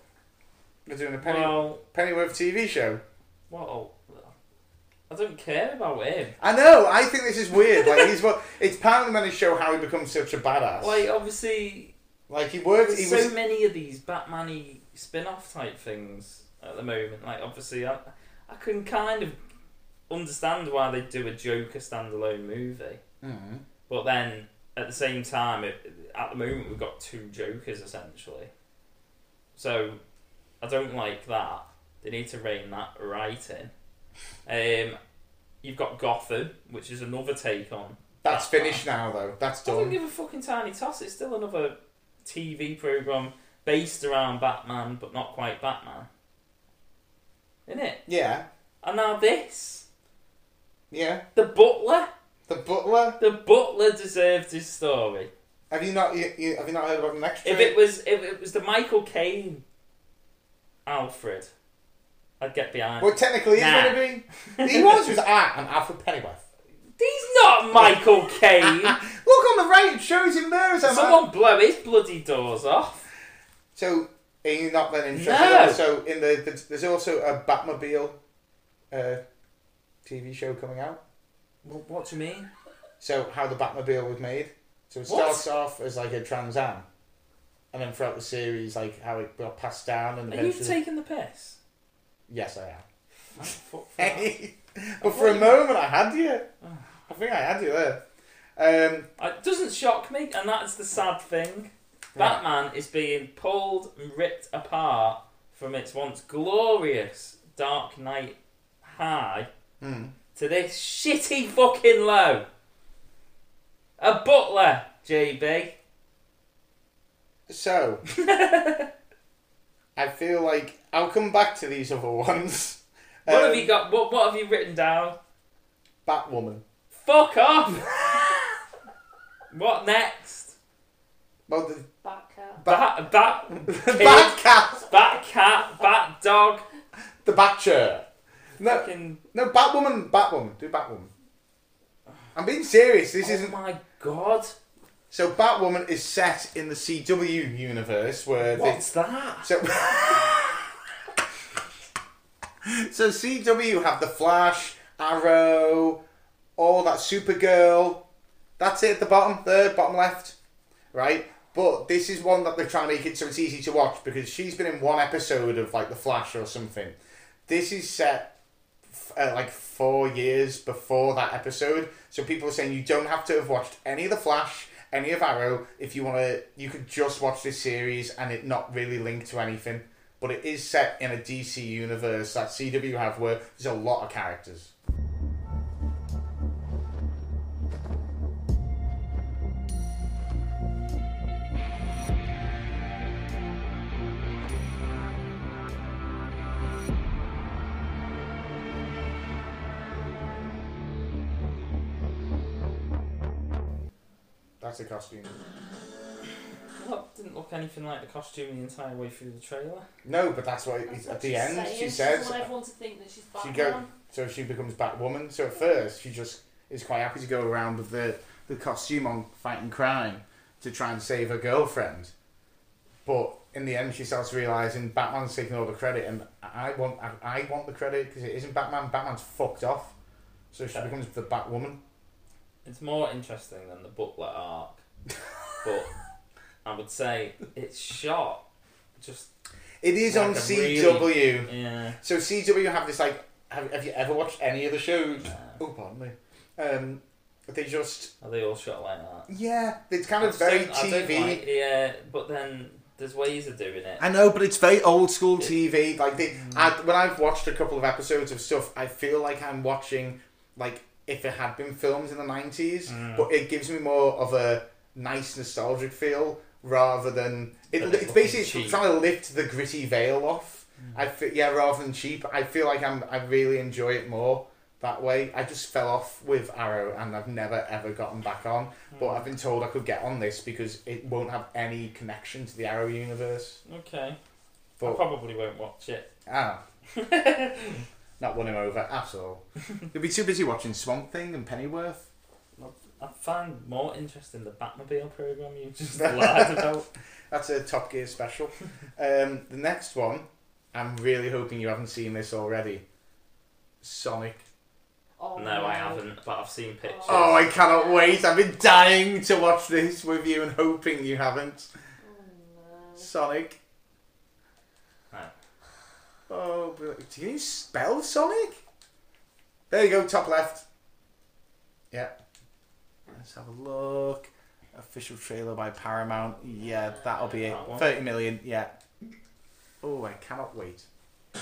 they're doing a Penny Well, Pennyworth TV show. well, I don't care about him. I know. I think this is weird. Like he's what it's apparently meant to show how he becomes such a badass. Like, obviously, Like he worked. There's He so was. many of these Batman-y spin-off type things at the moment. Like obviously, I I can kind of understand why they do a Joker standalone movie, Mhm. but then at the same time, it, at the moment we've got two Jokers essentially. So I don't like that. They need to rein that right in. Um, you've got Gotham, which is another take on. That's finished now, though. That's I don't done. give a fucking tiny toss. It's still another TV program based around Batman, but not quite Batman. Isn't it? Yeah, And now this, yeah. the Butler. The Butler. The Butler deserved his story. Have you not? You, you, have you not heard about the next? If it was, if it was the Michael Caine Alfred, I'd get behind. Well, technically, he's Nah. going to be. (laughs) He was. Was. I'm Alfred Pennyworth. He's not Michael Caine. (laughs) Look on the right. It shows him there as a man. Someone blow his bloody doors off. So, are you not then interested? No. Also, in the, the there's also a Batmobile uh, TV show coming out. Well, what do you mean? So, how the Batmobile was made. So it What? starts off as like a Trans Am, and then throughout the series, like how it got passed down and Are you eventually. taking the piss? yes, I am. Oh, fuck that. (laughs) But for a moment, I had you. I think I had you there. Um, It doesn't shock me, and that's the sad thing. Batman is being pulled and ripped apart from its once glorious Dark Knight high hmm. to this shitty fucking low. A butler, JB. So, (laughs) I feel like I'll come back to these other ones. What have Um, you got? What, what have you written down? Batwoman. Fuck off! what next? Well, the Batcat. Bat, bat, (laughs) Batcat. bat cat, bat dog. The Batcher. No, Fucking. no, Batwoman. Batwoman. Do Batwoman. I'm being serious. This Oh isn't. my god. So Batwoman is set in the CW universe where they, What's that? So, (laughs) so CW have the Flash, Arrow, all that Supergirl. That's it at the bottom, third bottom left, right? But this is one that they're trying to make it so it's easy to watch because she's been in one episode of like the Flash or something. This is set f- uh, like four years before that episode, so people are saying you don't have to have watched any of the Flash, any of Arrow. If you want to, you could just watch this series and it not really link to anything. But it is set in a DC universe that CW have where there's a lot of characters. That's a costume. That didn't look anything like the costume the entire way through the trailer. No, but that's why That's at what the she's end saying. she She says doesn't want everyone to think that she's she Batman. go so she becomes Batwoman. So at first she just is quite happy to go around with the the costume on fighting crime to try and save her girlfriend. But in the end, she starts realizing Batman's taking all the credit, and I want I, I want the credit because it isn't Batman. Batman's fucked off, so she Yeah. becomes the Batwoman. It's more interesting than the booklet arc, but (laughs) I would say it's shot just It is Like on a CW. yeah. So CW have this like. Have, have you ever watched any of the shows? Oh, pardon me. Um, they just Are they all shot like that? yeah, it's kind of very I don't TV. like- yeah, but then there's ways of doing it. I know, but it's very old school TV. Like they, I, when I've watched a couple of episodes of stuff, I feel like I'm watching like if it had been filmed in the nineties, Mm. but it gives me more of a nice nostalgic feel rather than it, Than it it's basically cheap. trying to lift the gritty veil off. Mm. I feel, yeah, rather than cheap, I feel like I'm I really enjoy it more that way. I just fell off with Arrow and I've never ever gotten back on. But Mm. I've been told I could get on this because it won't have any connection to the Arrow universe. Okay, I probably won't watch it. Ah. (laughs) Not won him over at all. (laughs) You'll be too busy watching Swamp Thing and Pennyworth. I find more interesting the Batmobile program you just (laughs) lied about. That's a Top Gear special. (laughs) um, the next one, I'm really hoping you haven't seen this already. Sonic. Oh, No, I haven't, but I've seen pictures. Oh, I cannot wait. I've been dying to watch this with you and hoping you haven't. Oh Sonic. Right. Oh, but- can you spell Sonic? There you go, top left. Yeah. Let's have a look. Official trailer by Paramount. Yeah, that'll be it. One. 30 million, yeah. Oh, I cannot wait. Good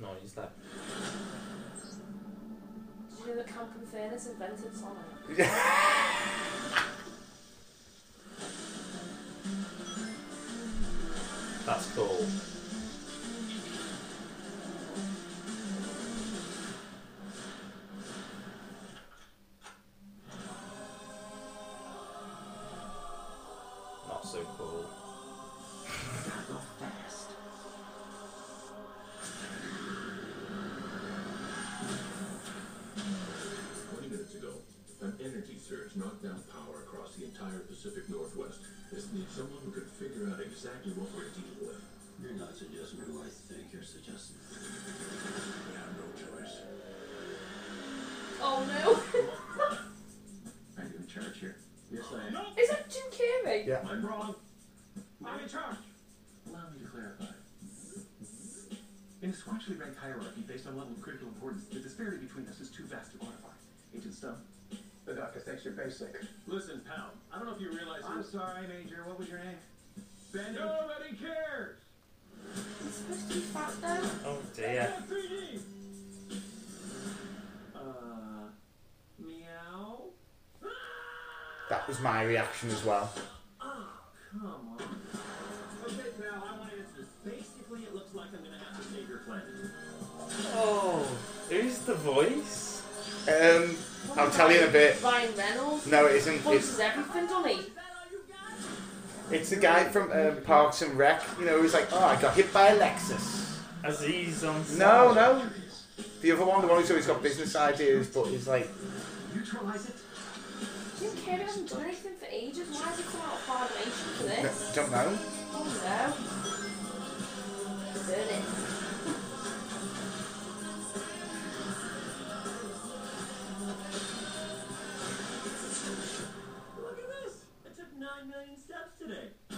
noise there. Did you know that Camp and Fairness invented Sonic? (laughs) That's cool. Not so cool. Twenty minutes ago, an energy surge knocked down power across the entire Pacific Northwest. This needs someone who can figure out exactly what we're dealing with. You're not suggesting who I think you're suggesting. We have no choice. Oh no! (laughs) Are you in charge here? Yes, I am. Is that Jim Carrey? Yeah. I'm wrong. I'm in charge. Allow me to clarify. In a squanchly ranked hierarchy based on level of critical importance, the disparity between us is too vast to quantify. Agent Stone. The doctor thinks you're basic. Listen, pal. I don't know if you realize. I'm sorry, Major. What was your name? Ben. Nobody cares. He's supposed to be fat now. Oh dear. Uh, meow. That was my reaction as well. Oh, come on. Okay, pal. I want answers. Basically, it looks like I'm gonna have to save your planet. Oh, who's the voice? Um, I'll tell you in a bit. Ryan Reynolds. No, it isn't. It's, Voices everything, doesn't he? it's the guy from um, Parks and Rec. You know, who's like, oh, I got hit by a Lexus. Aziz on. No, no. The other one, the one who's always got business ideas, but is like, Neutralize it. Jim Carrey hasn't done anything for ages. Why has he come out with hard nation for no, this? don't know. Oh no. Burn it. Million steps today. Oh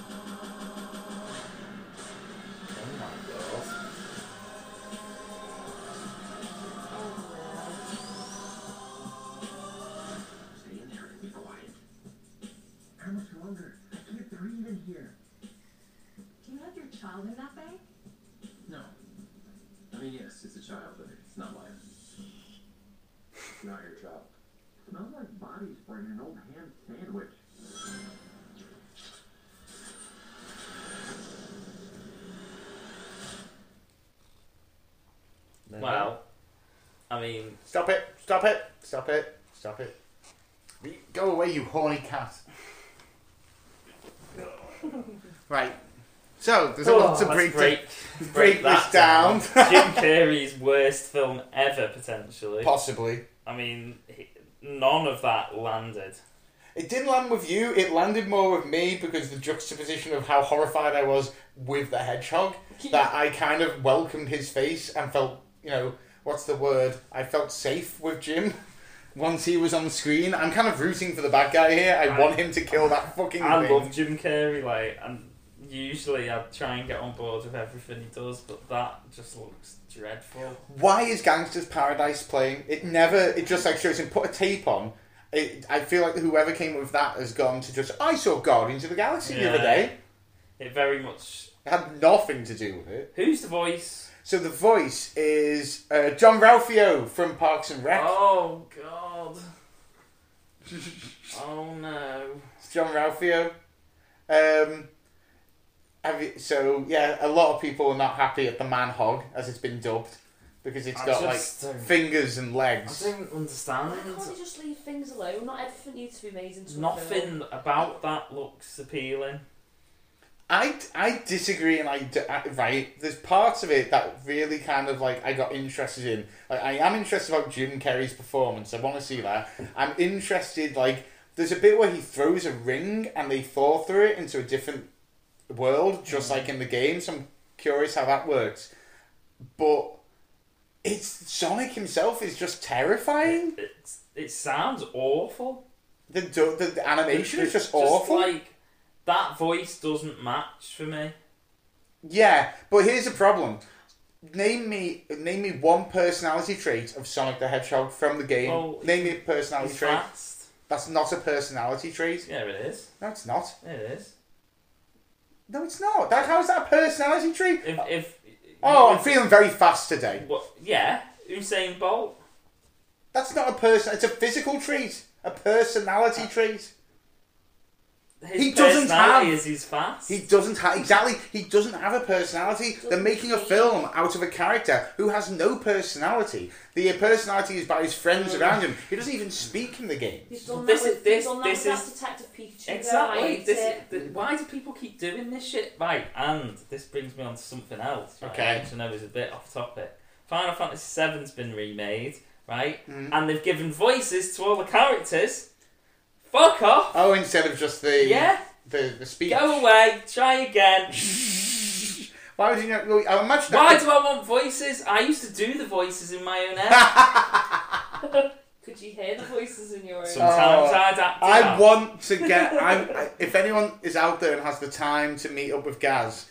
my god. Stay in there and be quiet. How much longer? I can't breathe in here. Do you have your child in that bag? No. I mean, yes, it's a child, but it's not mine. Not your job. Smells like body spray and an old ham sandwich. Well, I mean, Stop it! Stop it! Stop it! Stop it! Re- Go away, you horny cat. right. So there's a oh, lot to let's break, break, to break this that down. (laughs) Jim Carrey's worst film ever, potentially. Possibly. I mean, he, none of that landed. It didn't land with you. It landed more with me because the juxtaposition of how horrified I was with the hedgehog that I kind of welcomed his face and felt, you know, what's the word? I felt safe with Jim (laughs) once he was on screen. I'm kind of rooting for the bad guy here. I I- want him to kill that fucking I thing. love Jim Carrey, like, and usually I try and get on board with everything he does, but that just looks dreadful. Why is Gangster's Paradise playing? It never. It just like shows him put a tape on. It, I feel like whoever came up with that has gone to just. I saw Guardians of the Galaxy the other day. It very much. It had nothing to do with it. Who's the voice? So the voice is uh, Jean-Ralphio from Parks and Rec. Oh God. oh no. It's Jean-Ralphio. Um, have you, so yeah, a lot of people are not happy at the man hog as it's been dubbed because it's I got just like don't- fingers and legs. I don't understand. Why can't they just leave things alone? Not everything needs to be made into a film. Nothing about that looks appealing. I, I disagree and I right there's parts of it that really kind of like I got interested in. Like I am interested about Jim Carrey's performance I want to see that. I'm interested like there's a bit where he throws a ring and they fall through it into a different world just like in the game so I'm curious how that works. But it's Sonic himself is just terrifying. It it sounds awful. the, the, the animation is just Just awful. Like that voice doesn't match for me. Yeah, but here's the problem. Name me, name me one personality trait of Sonic the Hedgehog from the game. Well, name me a personality He's trait. fast. That's not a personality trait. Yeah, it is. No, it's not. It is. No, it's not. That how's that a personality trait? If if Oh, I'm if- feeling very fast today. What? Yeah, Usain Bolt. That's not a person. It's a physical trait. A personality uh, trait. His He doesn't have- is he's fast. He doesn't have exactly. He doesn't have a personality. They're making a film out of a character who has no personality. The personality is by his friends around him. He doesn't even speak in the game. He's done This that is- with, this- he's done that this with is- that Detective Pikachu. Exactly. This, it. th- why do people keep doing this shit? Right, and this brings me on to something else. Right, Okay. Which I know is a bit off topic. Final Fantasy VII's been remade, right? Mhm. And they've given voices to all the characters. Fuck off. Oh, instead of just the Yeah. the the speech. Go away. Try again. (laughs) Why would you not? Well, I imagine. Why that do I want voices? I used to do the voices in my own head. (laughs) Could you hear the voices in your own? Sometimes Oh, I'd act it I want to get. (laughs) I, if anyone is out there and has the time to meet up with Gaz,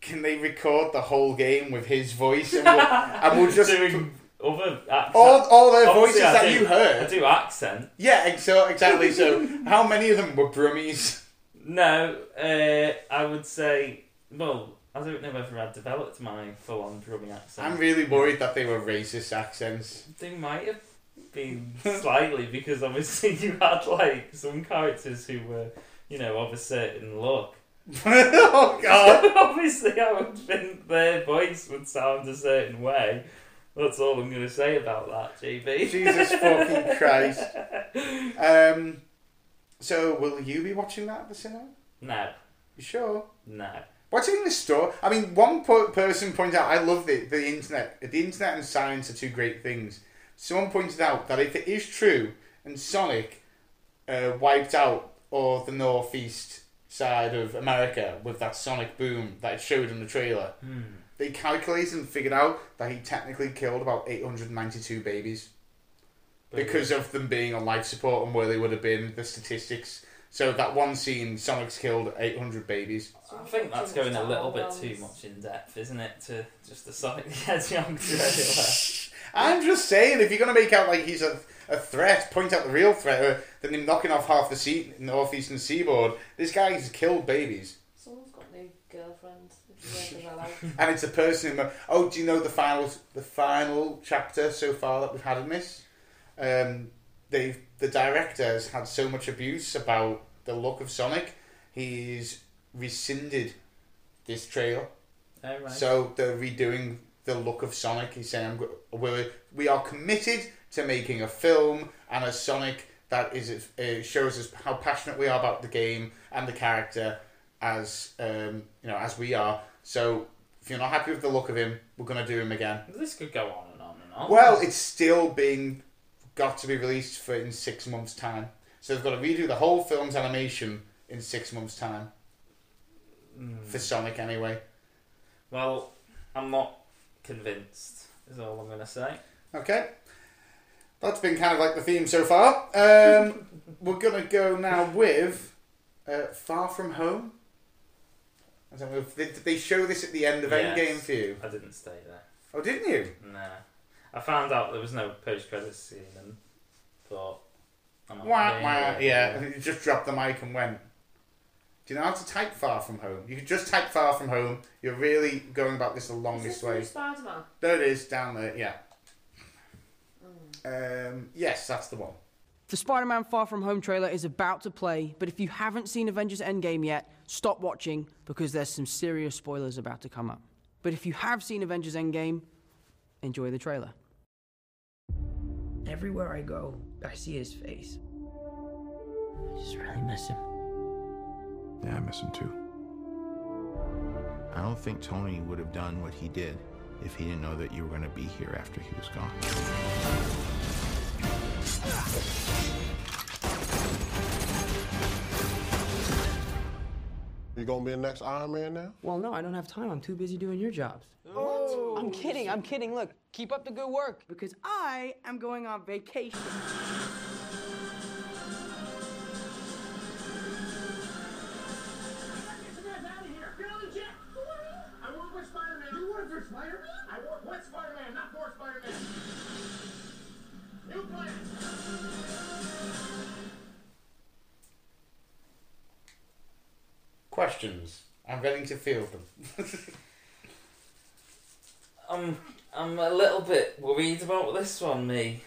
can they record the whole game with his voice and we'll, and we'll just doing other accents. all all the Obviously, voices I that do- you I heard? do accent. Yeah, so exactly. So how many of them were Brummies? No, uh, I would say. Well, I don't know whether I'd developed my full-on Brummie accent. I'm really worried that they were racist accents. They might have been slightly because obviously you had like some characters who were, you know, of a certain look. (laughs) oh God! (laughs) obviously, I would think their voice would sound a certain way. That's all I'm going to say about that, GB. Jesus fucking Christ! Um, so will you be watching that at the cinema? No, You sure? no. What's in the store? I mean, one po- person pointed out, I love the, the internet. The internet and science are two great things. Someone pointed out that if it is true and Sonic uh, wiped out all the northeast side of America with that sonic boom that it showed in the trailer, Hmm. They calculated and figured out that he technically killed about 892 babies because of them being on life support and where they would have been, the statistics. So that one scene, Sonic's killed 800 babies. I think that's going a little bit too much in depth, isn't it? To just the Sonic the Hedgehog trailer. I'm just saying, if you're going to make out like he's a, a threat, point out the real threat, uh, than him knocking off half the sea, northeastern seaboard. This guy's killed babies. Someone's got a new girlfriend. If you work as well. And it's a person who. Oh, do you know the final, the final chapter so far that we've had in this? Um, they've the director has had so much abuse about the look of Sonic, he's rescinded this trail. Oh, right. So they're redoing the look of Sonic. He's saying, I'm we're, we are committed to making a film and a Sonic that is uh, shows us how passionate we are about the game and the character as um, you know as we are. So if you're not happy with the look of him, we're gonna do him again. This could go on and on and on. Well, it's still being got to be released for in six months' time. So they've got to redo the whole film's animation in six months' time Mm. for Sonic anyway. Well, I'm not convinced. Is all I'm going to say. Okay. That's been kind of like the theme so far. Um, (laughs) we're going to go now with uh, Far From Home. I don't know if they, did they show this at the end of Yes. Endgame for you? I didn't stay there. Oh, didn't you? Nah. I found out there was no post credits scene and thought. I'm not Wah, being wah. here. Yeah, and (laughs) you just dropped the mic and went. Do you know how to type Far From Home? You could just type Far From Home. You're really going about this the Is longest way. new Spider-Man? There it is, down there, yeah. Um, yes, that's the one. The Spider Man Far From Home trailer is about to play, but if you haven't seen Avengers Endgame yet, stop watching because there's some serious spoilers about to come up. But if you have seen Avengers Endgame, enjoy the trailer. Everywhere I go, I see his face. I just really miss him. Yeah, I miss him too. I don't think Tony would have done what he did if he didn't know that you were going to be here after he was gone. You gonna be the next Iron Man now? Well, no, I don't have time. I'm too busy doing your jobs. What? I'm kidding. I'm kidding. Look, keep up the good work because I am going on vacation. Questions. I'm ready to field them. (laughs) I'm I'm a little bit worried about this one, me.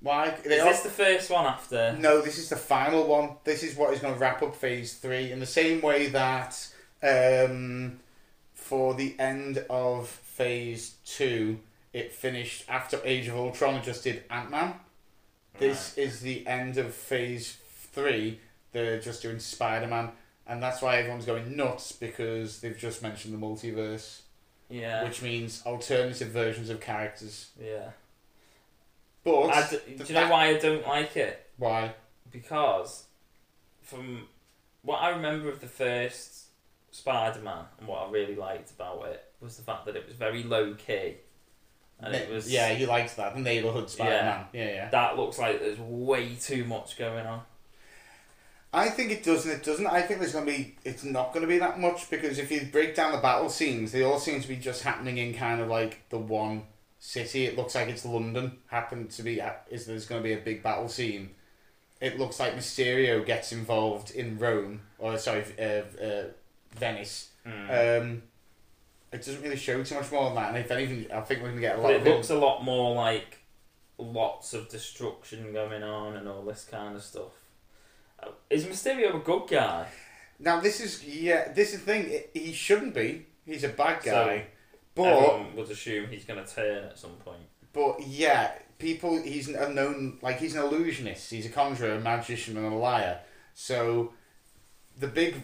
Why? Is They this the first one after? No, this is the final one. This is what is going to wrap up phase three in the same way that um, for the end of phase two, it finished after Age of Ultron and just did Ant Man. This is the end of phase three. They're just doing Spider Man, and that's why everyone's going nuts because they've just mentioned the multiverse. Yeah. Which means alternative versions of characters. Yeah. But I d- do you know why I don't like it? Why? Because from what I remember of the first Spider-Man and what I really liked about it was the fact that it was very low key. And it was yeah, you liked that the neighborhood Spider Man. Yeah, yeah. That looks like there's way too much going on. I think it doesn't. It doesn't. I think there's going to be. It's not going to be that much because if you break down the battle scenes, they all seem to be just happening in kind of like the one city. It looks like it's London. Happened to be. Is there's going to be a big battle scene? It looks like Mysterio gets involved in Rome or sorry, uh, uh, Venice. Mm. Um, it doesn't really show too much more than that. And if anything, I think we're going to get a lot. But of it looks a lot more like lots of destruction going on and all this kind of stuff. Is Mysterio a good guy? Now this is yeah. This is the thing. It- He shouldn't be. He's a bad So, guy. but Everyone would assume he's going to turn at some point. But yeah, people. He's a known like he's an illusionist. He's a conjurer, a magician, and a liar. So the big,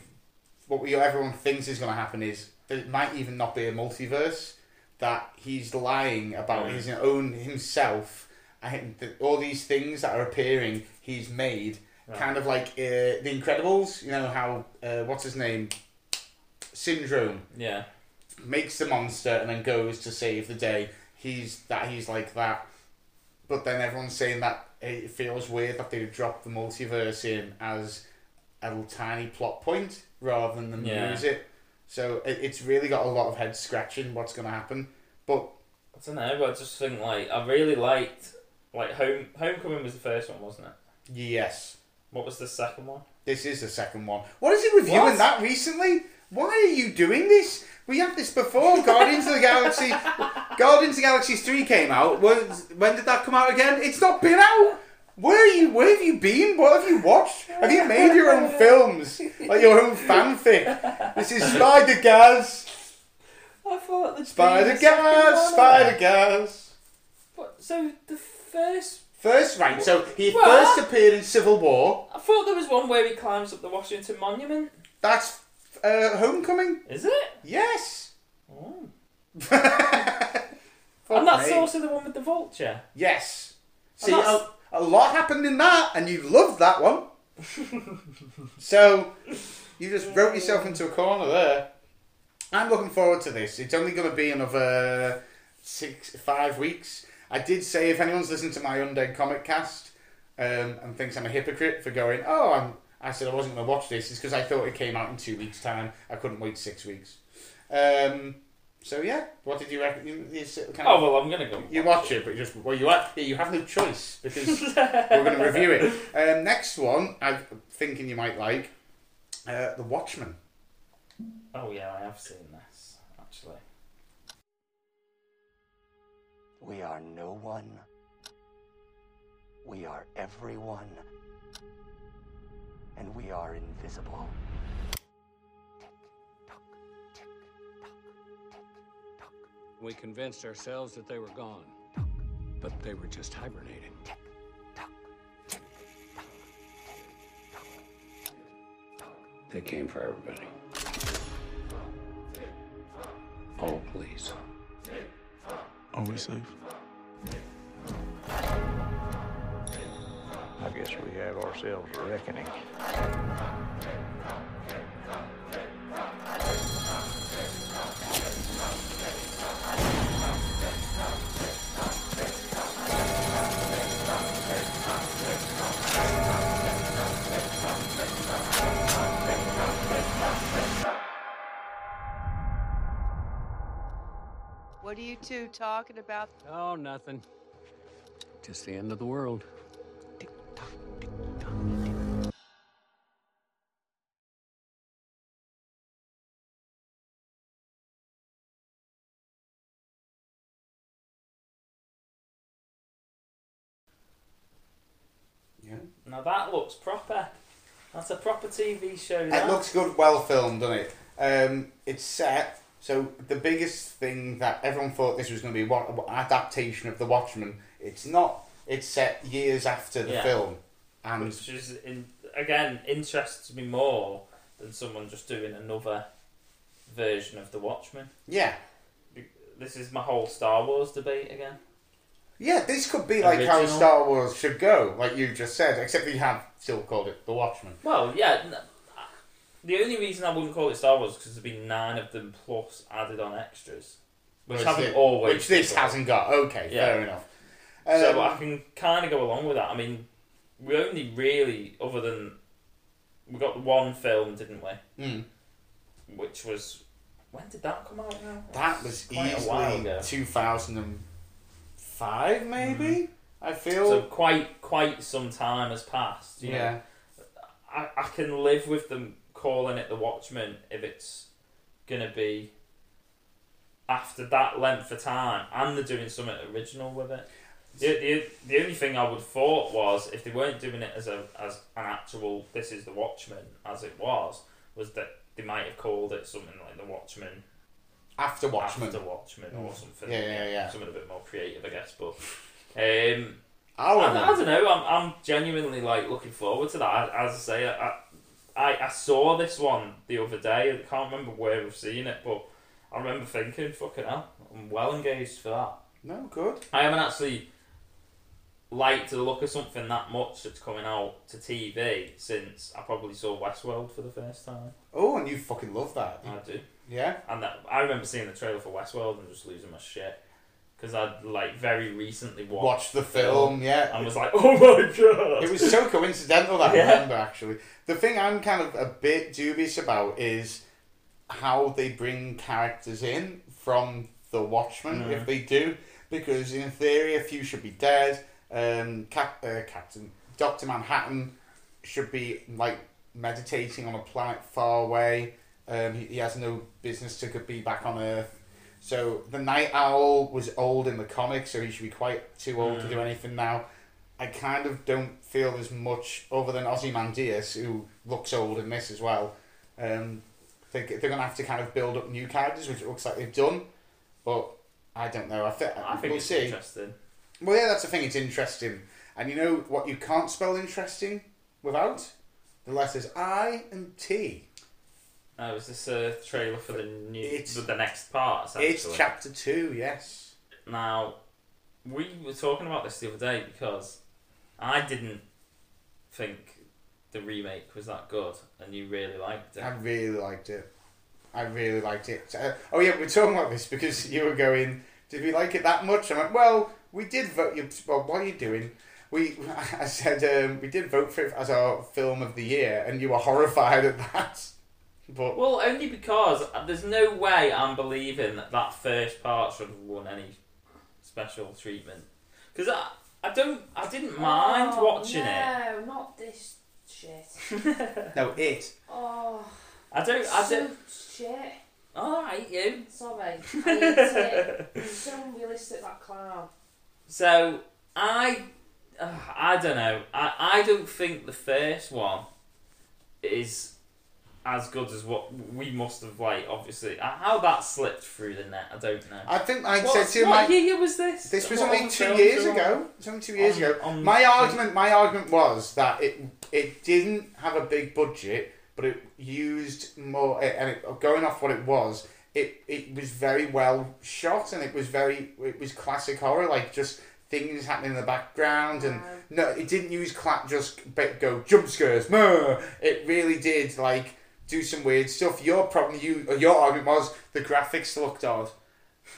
what we everyone thinks is going to happen is that it might even not be a multiverse. That he's lying about Mm. his own himself, and all these things that are appearing, he's made. Right. Kind of like uh, the Incredibles. You know how uh, what's his name? Syndrome Yeah. makes the monster and then goes to save the day. He's that he's like that, but then everyone's saying that it feels weird that they dropped the multiverse in as a little tiny plot point rather than them Yeah. use it. So it, it's really got a lot of head scratching. What's going to happen? But I don't know, but I just think like I really liked like Home Homecoming was the first one, wasn't it? yes, What was the second one? this is the second one. What is he reviewing What? that recently? Why are you doing this? We had this before. Guardians of the Galaxy. (laughs) Guardians of the Galaxy Three came out. When, when did that come out again? It's not been out. Where are you? Where have you been? What have you watched? Have you made your own (laughs) films, like your own fanfic? This is Spider Gaz. I thought the Spider Gaz. Spider Gaz. What? So the first First, right. So he What? first appeared in Civil War. I thought there was one where he climbs up the Washington Monument. That's uh, Homecoming. Is it? Yes. Oh. (laughs) Fuck and that's me. also the one with the vulture. Yes. And See, that's- a, a lot happened in that, and you loved that one. (laughs) so, you just wrote yourself into a corner there. I'm looking forward to this. It's only going to be another six, five weeks. I did say if anyone's listened to my Undead Comic Cast um, and thinks I'm a hypocrite for going, oh, I'm, I said I wasn't going to watch this, it's because I thought it came out in two weeks' time. I couldn't wait six weeks. Um, so yeah, what did you reckon? You, you kind Oh well, I'm gonna go. you watch it, but you just well, you have you have no choice because we're going to review it. Um, next one, I'm thinking you might like uh, the Watchmen. Oh yeah, I have seen this actually. We are no one. We are everyone. And we are invisible. We convinced ourselves that they were gone, but they were just hibernating. They came for everybody. Oh, please. Are we safe? I guess we have ourselves a reckoning. What are you two talking about? Oh, nothing. Just the end of the world. Yeah. Now that looks proper. That's a proper TV show. It that. looks good, well filmed, doesn't it? Um, it's set. So the biggest thing that everyone thought this was going to be what adaptation of The Watchmen. It's not. It's set years after the Yeah. film, and which is in, again interests me more than someone just doing another version of the Watchmen. yeah, This is my whole Star Wars debate again. yeah, this could be like how Original. Star Wars should go, like you just said. Except you have still called it The Watchmen. Well, yeah. n- The only reason I wouldn't call it Star Wars is because there'd be nine of them plus added on extras, which Which haven't always. which this been done. hasn't got. Okay, fair enough. so Um, I can kind of go along with that. I mean, we only really, other than we got one film, didn't we? Mm. Which was when did that come out? Now That was Quite a while ago. 2005, maybe. I feel. So quite quite some time has passed. You Yeah. know? I, I can live with them calling it the Watchmen if it's gonna be after that length of time and they're doing something original with it. The, the, the only thing I would thought was if they weren't doing it as a as an actual this is the Watchmen as it was was that they might have called it something like the Watchmen After Watchmen. after Watchmen or Mm. something Yeah, yeah, yeah. something a bit more creative I guess but um I I, I don't know. I'm, I'm genuinely like looking forward to that. As I say, I, I I saw this one the other day. I can't remember where I've seen it, but I remember thinking, "Fucking hell, I'm well engaged for that." No, good. I haven't actually liked the look of something that much that's coming out to TV since I probably saw Westworld for the first time. Oh, and you fucking love that. I do. Yeah. And that I remember seeing the trailer for Westworld and just losing my shit because I'd like very recently watched, Watched the film, yeah. and was like, "Oh my god!" It was so coincidental that I (laughs) Yeah. remember actually. The thing I'm kind of a bit dubious about is how they bring characters in from the Watchmen, Mm. if they do, because in theory a few should be dead. Um, Cap- uh, Captain Doctor Manhattan should be like meditating on a planet far away. Um, he, he has no business to be back on Earth. So the Nite Owl was old in the comics, so he should be quite too old to Mm. do anything now. I kind of don't feel there's much other than Ozymandias, who looks old in this as well. Um, they, they're going to have to kind of build up new characters, which it looks like they've done. But I don't know. I, th- I think we'll it's see. interesting. Well, yeah, that's the thing. It's interesting. And you know what you can't spell interesting without? The letters I and T. Oh, is this a trailer for the new It's- for the next part? Essentially? It's chapter two, yes. Now, we were talking about this the other day because I didn't think the remake was that good, and you really liked it. I really liked it. I really liked it. Uh, oh yeah, we're talking about this because you were going. Did we like it that much? I went. Well, we did vote. You, well, what are you doing? We, (laughs) I said um, we did vote for it as our film of the year, and you were horrified at that. But Well, only because there's no way I'm believing that that first part should have won any special treatment. Because I, I don't, I didn't mind Oh, watching it. No, not this shit. (laughs) no, it. Oh. I don't, I so don't. shit. All right, you. Sorry. I hate it. (laughs) It's so unrealistic, that clown. So I, uh, I don't know. I, I don't think the first one is as good as what we must have like. Obviously, Uh, how that slipped through the net, I don't know. I think I said to you, what my, year was this? This was What only was two years film? ago. It only two years On- ago. on- my argument, my argument was that it it didn't have a big budget, but it used more. And it, going off what it was, it it was very well shot, and it was very it was classic horror, like just things happening in the background, and no, it didn't use clap just go jump scares. "Meh." It really did like do some weird stuff. Your problem, you your argument was the graphics looked odd.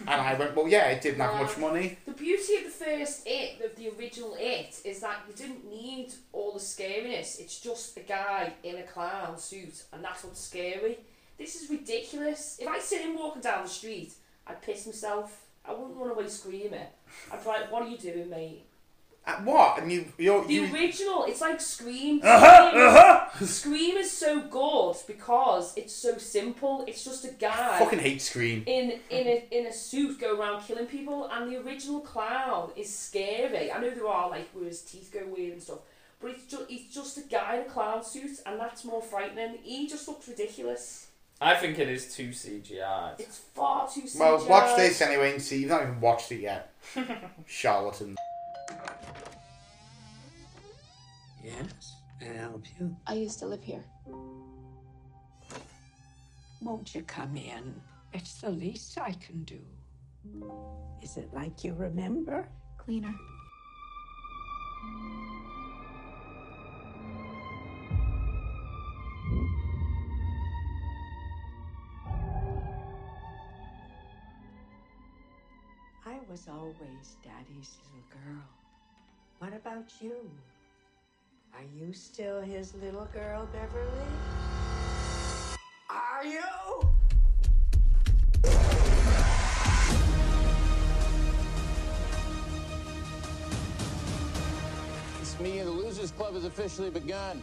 And I went, well, yeah, it didn't have much money. The beauty of the first It, of the original It, is that you didn't need all the scariness. It's just a guy in a clown suit, and that's what's scary. This is ridiculous. If I see him walking down the street, I'd piss myself. I wouldn't run away screaming. I'd be like, "What are you doing, mate?" Uh, what? And you, you're, The you. original, it's like Scream. Uh-huh, Scream, uh-huh. Scream is so good because it's so simple. It's just a guy. fucking hate Scream. In in a in a suit go around killing people, and the original clown is scary. I know there are like where his teeth go weird and stuff, but it's just it's just a guy in a clown suit, and that's more frightening. He just looks ridiculous. I think it is too CGI. It's far too. Well, watch this anyway and see. You've not even watched it yet. (laughs) Charlatan. Yes, can I help you? I used to live here. Won't you come in? It's the least I can do. Is it like you remember? Cleaner. I was always Daddy's little girl. What about you? Are you still his little girl, Beverly? Are you? This meeting of the Losers Club has officially begun.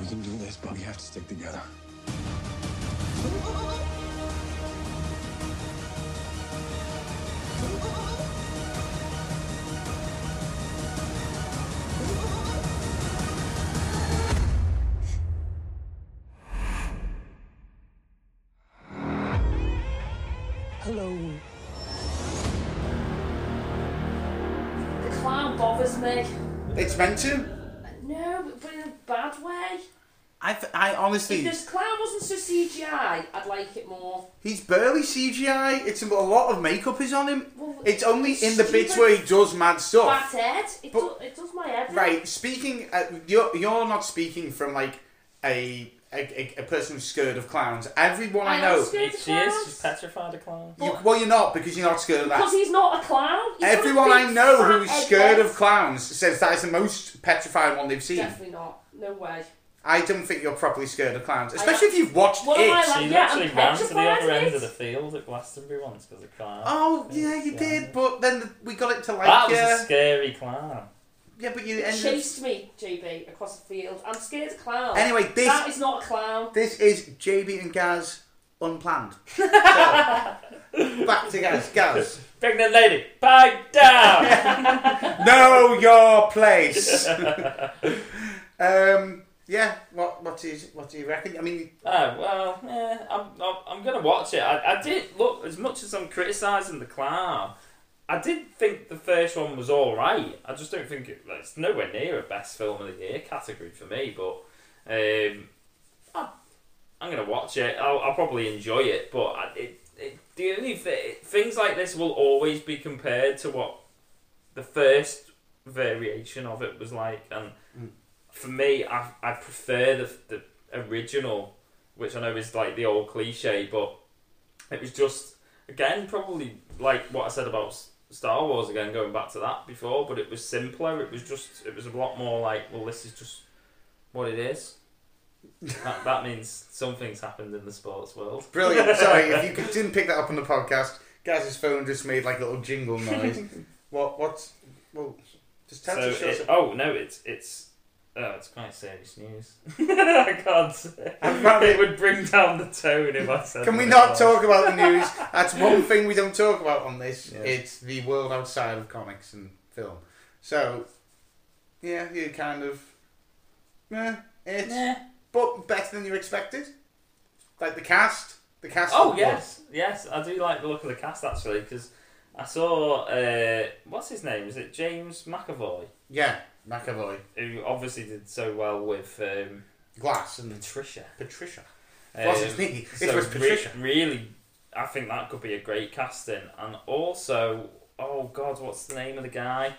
We can do this, but we have to stick together. (laughs) To. No, but in a bad way. I, th- I honestly, If this clown wasn't so CGI, I'd like it more. he's barely CGI. It's a lot of makeup is on him. Well, It's only in the bits where he does mad stuff. Fat head. It, do, it does my head. Right. Speaking, uh, you're you're not speaking from like a a, a, a person who's scared of clowns. Everyone I, I know. scared of She is. She's petrified of clowns. You, well, you're not because you're not scared of that. Because he's not a clown. He's got a Everyone I know who's scared head. of clowns says that is the most petrifying one they've seen. Definitely not. No way. I don't think you're properly scared of clowns, especially if you've watched What it. am I like? She Yeah, literally I'm ran to the other end it. of the field at Glastonbury once because of clown. Oh yeah, you did, but then we got it to like that was yeah, a uh, scary clown. Yeah, but you ended. chased me, JB, across the field. I'm scared of clowns. Anyway, this- that is not a clown. This is JB and Gaz unplanned. (laughs) So, back to Gaz. Gaz, Pregnant lady, back down. (laughs) know your place. (laughs) um, yeah. What what do you what do you reckon? I mean, Oh well, yeah, I'm, I'm, I'm gonna watch it. I, I did look as much as I'm criticising the clown. I did think the first one was all right. I just don't think it, it's nowhere near a best film of the year category for me. But um, I, I'm gonna watch it. I'll, I'll probably enjoy it. But I, it, it, the only th- things like this will always be compared to what the first variation of it was like, and for me, I I prefer the the original, which I know is like the old cliche, but it was just again probably like what I said about Star Wars again, going back to that before, but it was simpler. It was just it was a lot more like, well, this is just what it is. that, that (laughs) means something's happened in the sports world. brilliant. Sorry if you (laughs) didn't pick that up on the podcast. Gaz's phone just made like a little jingle noise. (laughs) what what's well? Just tell So us it- oh no, it's it's oh, it's quite serious news. I can't say. I'm It would bring down the tone if I said. Can we not was. talk about the news? (laughs) That's one thing we don't talk about on this. Yeah. It's the world outside of comics and film. So, yeah, you kind of, yeah, it's Nah. but better than you expected. Like the cast, the cast. Oh was yes, yes, I do like the look of the cast actually because I saw uh, what's his name? Is it James McAvoy? Yeah, McAvoy, Who obviously did so well with um, Glass, and Patricia. Patricia. Um, me. It so was re- Patricia. really, I think that could be a great casting, and also, oh god, what's the name of the guy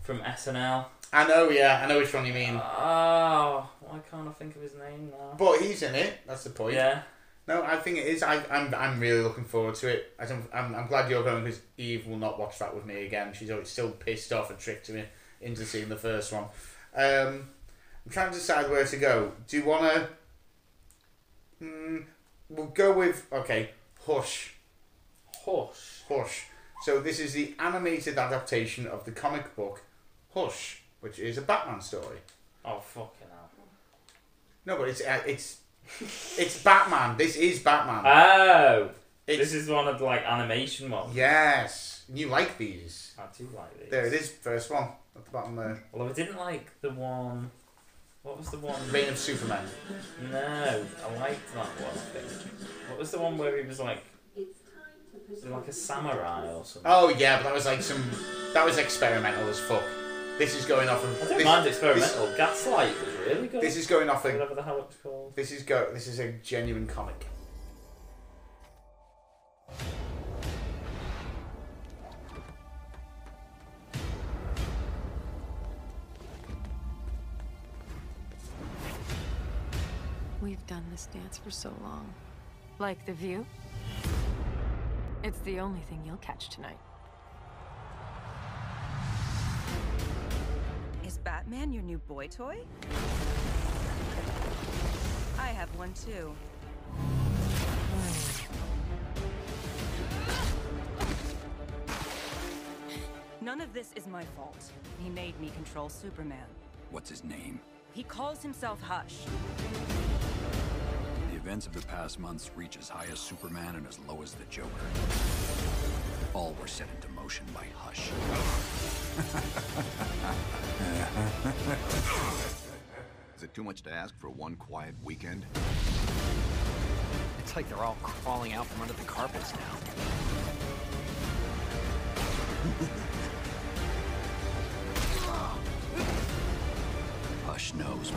from SNL? I know, yeah, I know which one you mean. Oh, why can't I think of his name now? But he's in it. That's the point. Yeah. No, I think it is. I, I'm I'm really looking forward to it. I don't, I'm I'm glad you're going because Eve will not watch that with me again. She's always still pissed off and tricked me into seeing the first one. Um, I'm trying to decide where to go. Do you want to? Mm, we'll go with okay. Hush. Hush. Hush. So this is the animated adaptation of the comic book Hush, which is a Batman story. Oh fucking hell. No, but it's uh, it's it's Batman. This is Batman. Oh, It's- this is one of the like animation ones. yes, you like these. I do like these. There it is, first one at the bottom there. Although I didn't like the one. What was the one? Reign of Superman. No, I liked that one. I think. What was the one where he was like, It's tight to like a samurai or something? Oh yeah, but that was like some that was experimental as fuck. This is going off of. I don't this, mind experimental. Gaslight was really good. This is going off of. whatever the hell it was called. This is go. This is a genuine comic. We've done this dance for so long. Like the view? It's the only thing you'll catch tonight. Is Batman your new boy toy? I have one too. None of this is my fault. He made me control Superman. What's his name? He calls himself Hush. The events of the past months reach as high as Superman and as low as the Joker. All were set into motion by Hush. (laughs) Is it too much to ask for one quiet weekend? It's like they're all crawling out from under the carpets now. Hush knows.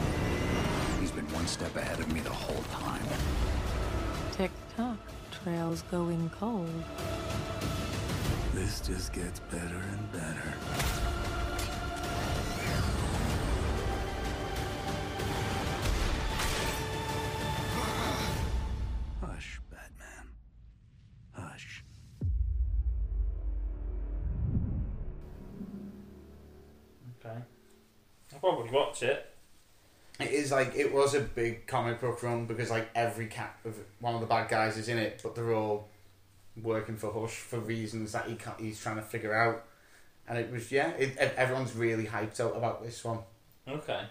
Been one step ahead of me the whole time. Tick tock, trail's going cold. This just gets better and better. Was a big comic book run because like every cat of one of the bad guys is in it, but they're all working for Hush for reasons that he can't, he's trying to figure out. And it was yeah, it, everyone's really hyped out about this one. Okay.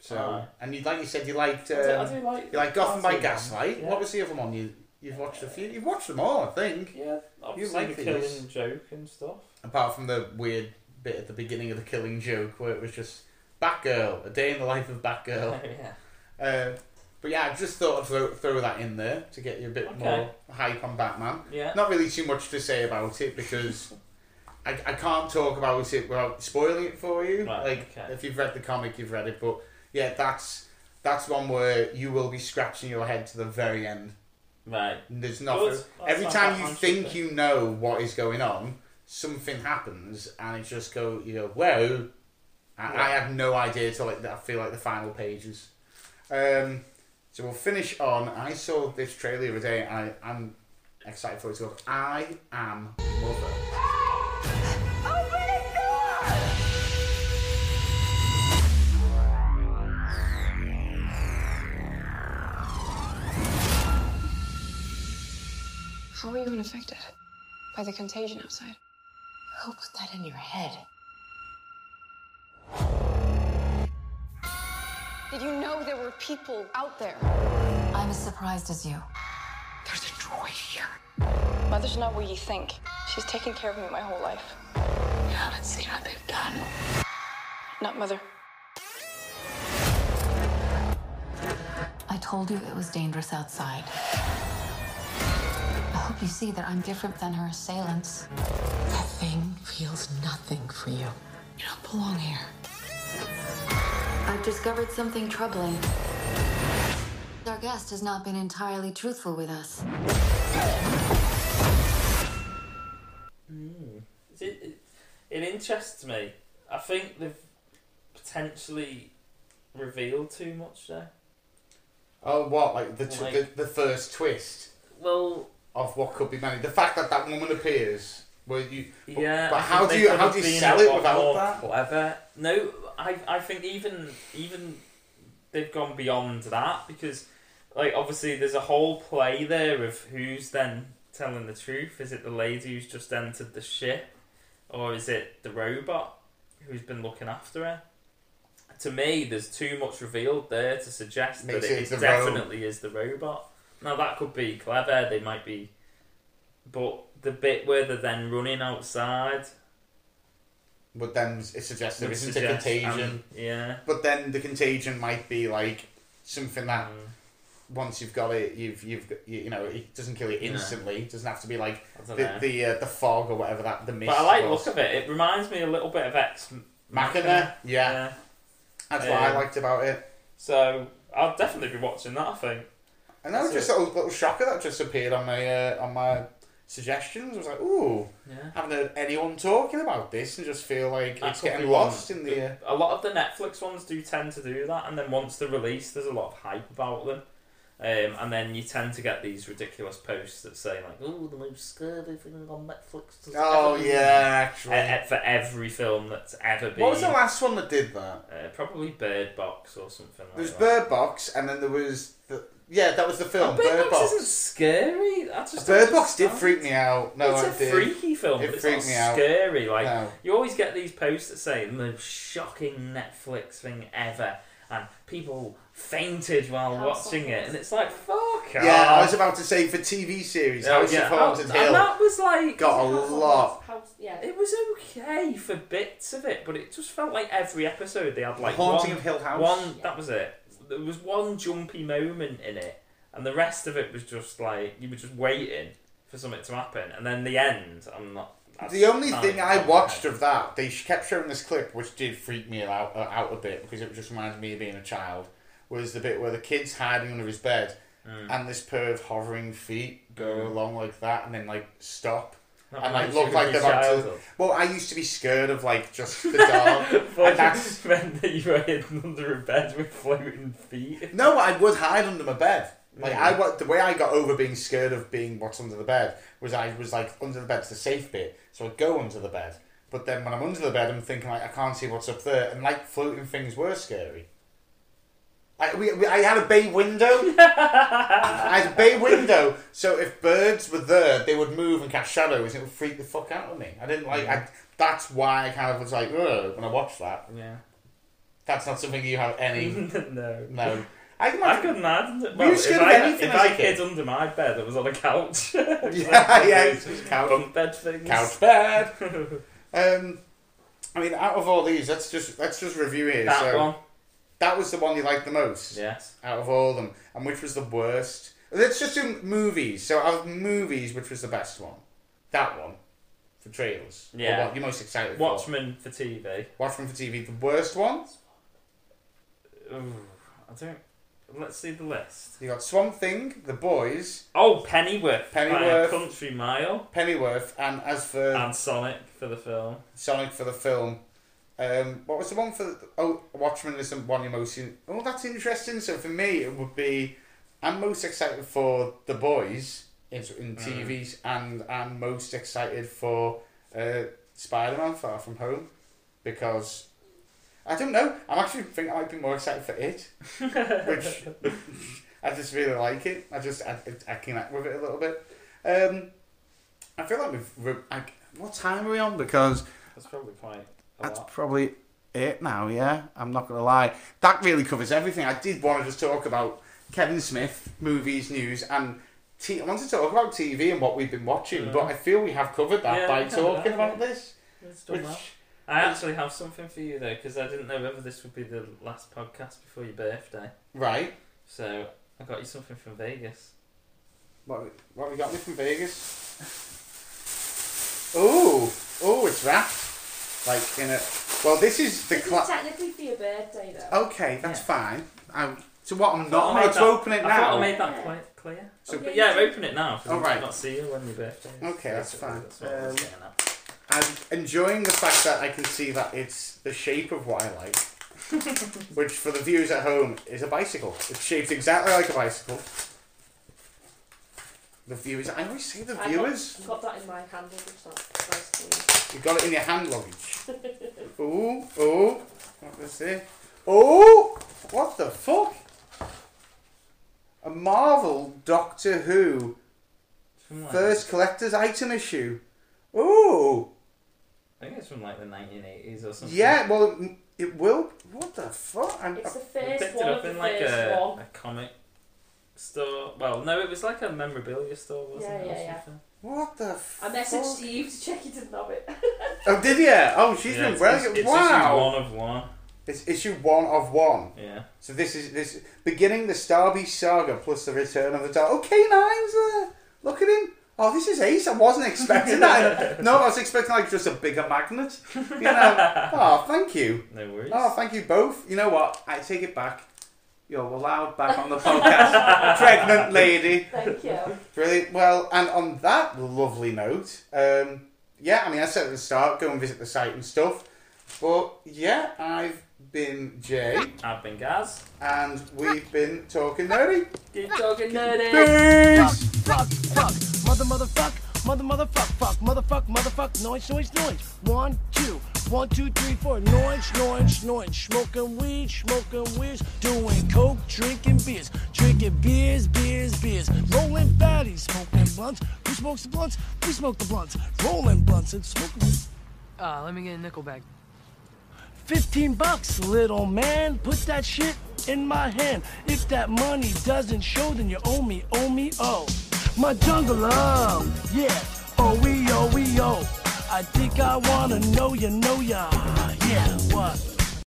So Alright. and you like you said you liked I do- I um, do like you like Gotham by Gotham, Gaslight. yeah. What was the other one you you've watched a few? You've watched them all, I think. Yeah, you obviously like the these. killing joke and stuff. Apart from the weird bit at the beginning of the Killing Joke where it was just Batgirl, a day in the life of Batgirl. (laughs) yeah. Uh, but yeah, I just thought I'd throw, throw that in there to get you a bit Okay. more hype on Batman. Yeah. Not really too much to say about it because (laughs) I, I can't talk about it without spoiling it for you. Right, like okay. if you've read the comic, you've read it. But yeah, that's that's one where you will be scratching your head to the very end. Right. There's nothing. Every not time you think you know what is going on, something happens, and it just go. You go, whoa! I, I Yeah. had no idea till like I feel like the final pages. Um, so we'll finish on. I saw this trailer the other day, and I, I'm excited for it to go. I am mother. How are you unaffected by the contagion outside? Who put that in your head? Did you know there were people out there? I'm as surprised as you. There's a droid here. Mother's not what you think. She's taken care of me my whole life. You haven't seen what they've done. Not mother. I told you it was dangerous outside. I hope you see that I'm different than her assailants. That thing feels nothing for you. You don't belong here. I've discovered something troubling. Our guest has not been entirely truthful with us. Mm. It, it, it interests me. I think they've potentially revealed too much there. Oh, what like the t- Like- the, the first twist? Well, of what could be many. The fact that that woman appears, where you Yeah, But how do you how have do you been sell it without more that? Clever. No, I I think even even they've gone beyond that because like obviously there's a whole play there of who's then telling the truth? Is it the lady who's just entered the ship, or is it the robot who's been looking after her? To me, there's too much revealed there to suggest Makes that it it the is ro- definitely is the robot. Now that could be clever. They might be, but the bit where they're then running outside. But then it suggests there Would isn't suggest, a contagion. um, yeah. But then the contagion might be like something that Mm. once you've got it, you've you've you, you know it doesn't kill you instantly. It doesn't have to be like the know. the, uh, the fog or whatever that the mist. But I like the was. look of it. It reminds me a little bit of Ex Machina, yeah. That's what I liked about it. So I'll definitely be watching that. I think. And that was just a little, little shocker that just appeared on my uh, on my suggestions. I was like, ooh, Yeah. haven't heard anyone talking about this, and just feel like it's getting lost in the. A lot of the Netflix ones do tend to do that, and then once they're released, there's a lot of hype about them. Um, and then you tend to get these ridiculous posts that say like, "Oh, the most scary thing on Netflix." Oh, ever been." yeah, actually. Uh, for every film that's ever been. what was the last one that did that? Uh, probably Bird Box or something like that. There was that. Bird Box, and then there was the yeah, that was the film. Oh, Bird, Box, isn't scary. I just Bird Box did freak me out. No, it's I a did. freaky film. It but it's freaked me out. scary. Like No. you always get these posts that say the most shocking Netflix thing ever, and people fainted while House watching it, and it's like fuck. Yeah, I was about to say for TV series, Oh, House yeah, of Haunted House- Hill and that was like got a lot. House, yeah. It was okay for bits of it, but it just felt like every episode they had like Haunting one, of Hill House? One that was it. There was one jumpy moment in it, and the rest of it was just like you were just waiting for something to happen, and then the end. I'm not. The only thing I watched of that, they kept showing this clip, which did freak me out uh, out a bit because it just reminded me of being a child. Was the bit where the kid's hiding under his bed, Mm. and this pair of hovering feet go Mm. along like that, and then like stop. (laughs) And like look like they're about to. Well, I used to be scared of like just the dark, (laughs) and that's meant that you were hidden under a bed with floating feet. No, I would hide under my bed. Like. I, wa- the way I got over being scared of being what's under the bed was I was like under the bed's the safe bit, so I'd go under the bed. But then when I'm under the bed, I'm thinking like I can't see what's up there, and like floating things were scary. I, we, we, I had a bay window. (laughs) I had a bay window, so if birds were there, they would move and cast shadows, and it would freak the fuck out of me. I didn't like. I, that's why I kind of was like, Ugh, when I watched that. Yeah. That's not something you have any. (laughs) no. No. I, can I imagine- couldn't imagine it. Were you Well, scared if of I, anything if as I kid? kids under my bed, it was on a couch. (laughs) Yeah, yeah, it's just couch. Bunk bed things. Couch bed. um, I mean, out of all these, let's just let's just review here. That so, one. That was the one you liked the most. Yes. Out of all of them, and which was the worst? Let's just do movies. So out of movies, which was the best one? That one for trailers. Or Yeah. what you're most excited Watchmen for TV. for? Watchmen for TV. The worst one? Ooh, I don't. Let's see the list. You got Swamp Thing, The Boys, Oh, Pennyworth. Pennyworth. Country Mile. Pennyworth, and as for And Sonic for the film. Sonic for the film. Um, what was the one for? The, oh, Watchmen is the one you're most. In, oh, that's interesting. So for me, it would be. I'm most excited for the boys in, in Mm. TVs, and I'm most excited for uh, Spider-Man: Far From Home because I don't know. I'm actually think I might be more excited for it, (laughs) which (laughs) I just really like it. I just I, I connect with it a little bit. Um, I feel like we've. I, what time are we on? Because That's probably quite that's lot. probably it now, yeah. I'm not going to lie. That really covers everything. I did want to just talk about Kevin Smith, movies, news, and t- I wanted to talk about TV and what we've been watching, Yeah. but I feel we have covered that Yeah, by talking about this. Which-. I actually have something for you though, because I didn't know whether this would be the last podcast before your birthday. Right. So I got you something from Vegas. What, what have we got me from Vegas? (laughs) Oh, oh, it's wrapped. Like in a. Well, this is the. This Cla- is technically for your birthday, though. okay, that's fine. Um, so what? I'm not I allowed to open it I now. thought I made that quite clear. So- but yeah, open it now. 'cause Oh, I right. not see you when your birthday is. Okay, that's fine. That's what I was Um, getting at. I'm enjoying the fact that I can see that it's the shape of what I like, (laughs) which for the viewers at home is a bicycle. It's shaped exactly like a bicycle. The viewers, I always say the I've viewers. Got, got that in my hand luggage. That's nice. You got it in your hand luggage. (laughs) Ooh, ooh, what was it? Oh, what the fuck? A Marvel Doctor Who like, First collector's item issue. Oh. I think it's from like the 1980s or something. Yeah, well, it- it will. What the fuck? I'm, It's the I first picked one it of up the in like first a, one. a comic store. Well, no, it was like a memorabilia store, wasn't Yeah, it? or yeah, yeah. something? What the f- I messaged Steve to check he didn't have it. (laughs) Oh, did you? Oh, she's Yeah, been it's, it's, good. it's wow. issue one of one. It's issue one of one. Yeah. So this is this beginning the Star Beast saga plus the return of the Dark. Oh, K9's there. Look at him. Oh, this is ace. I wasn't expecting that. (laughs) no, I was expecting like just a bigger magnet. You know. oh, (laughs) thank you. No worries. Oh, thank you both. You know what? I take it back. You're allowed back on the podcast. (laughs) Pregnant lady. Thank you. Brilliant. Well, and on that lovely note, um, yeah, I mean, I said at the start, go and visit the site and stuff. But yeah, I've been Jay, I've been Gaz. and we've been talking nerdy. Keep talking nerdy. Peace. Fuck, fuck, mother, motherfuck, mother, motherfuck, fuck, motherfuck, motherfuck, noise, noise, noise. One, two, one, two, three, four. Noise, noise, noise. Smoking weed, smoking weeds, doing coke, drinking beers, drinking beers, beers, beers. Rolling fatties, smoking blunts. Who smokes the blunts? We smoke the blunts. Rolling blunts and smoking. Uh, let me get a nickel bag. 15 bucks, little man. Put that shit in my hand. If that money doesn't show, then you owe me, owe me, oh. My jungle love, yeah. Oh, we, oh, we, oh. I think I wanna know ya, know ya. Yeah, what?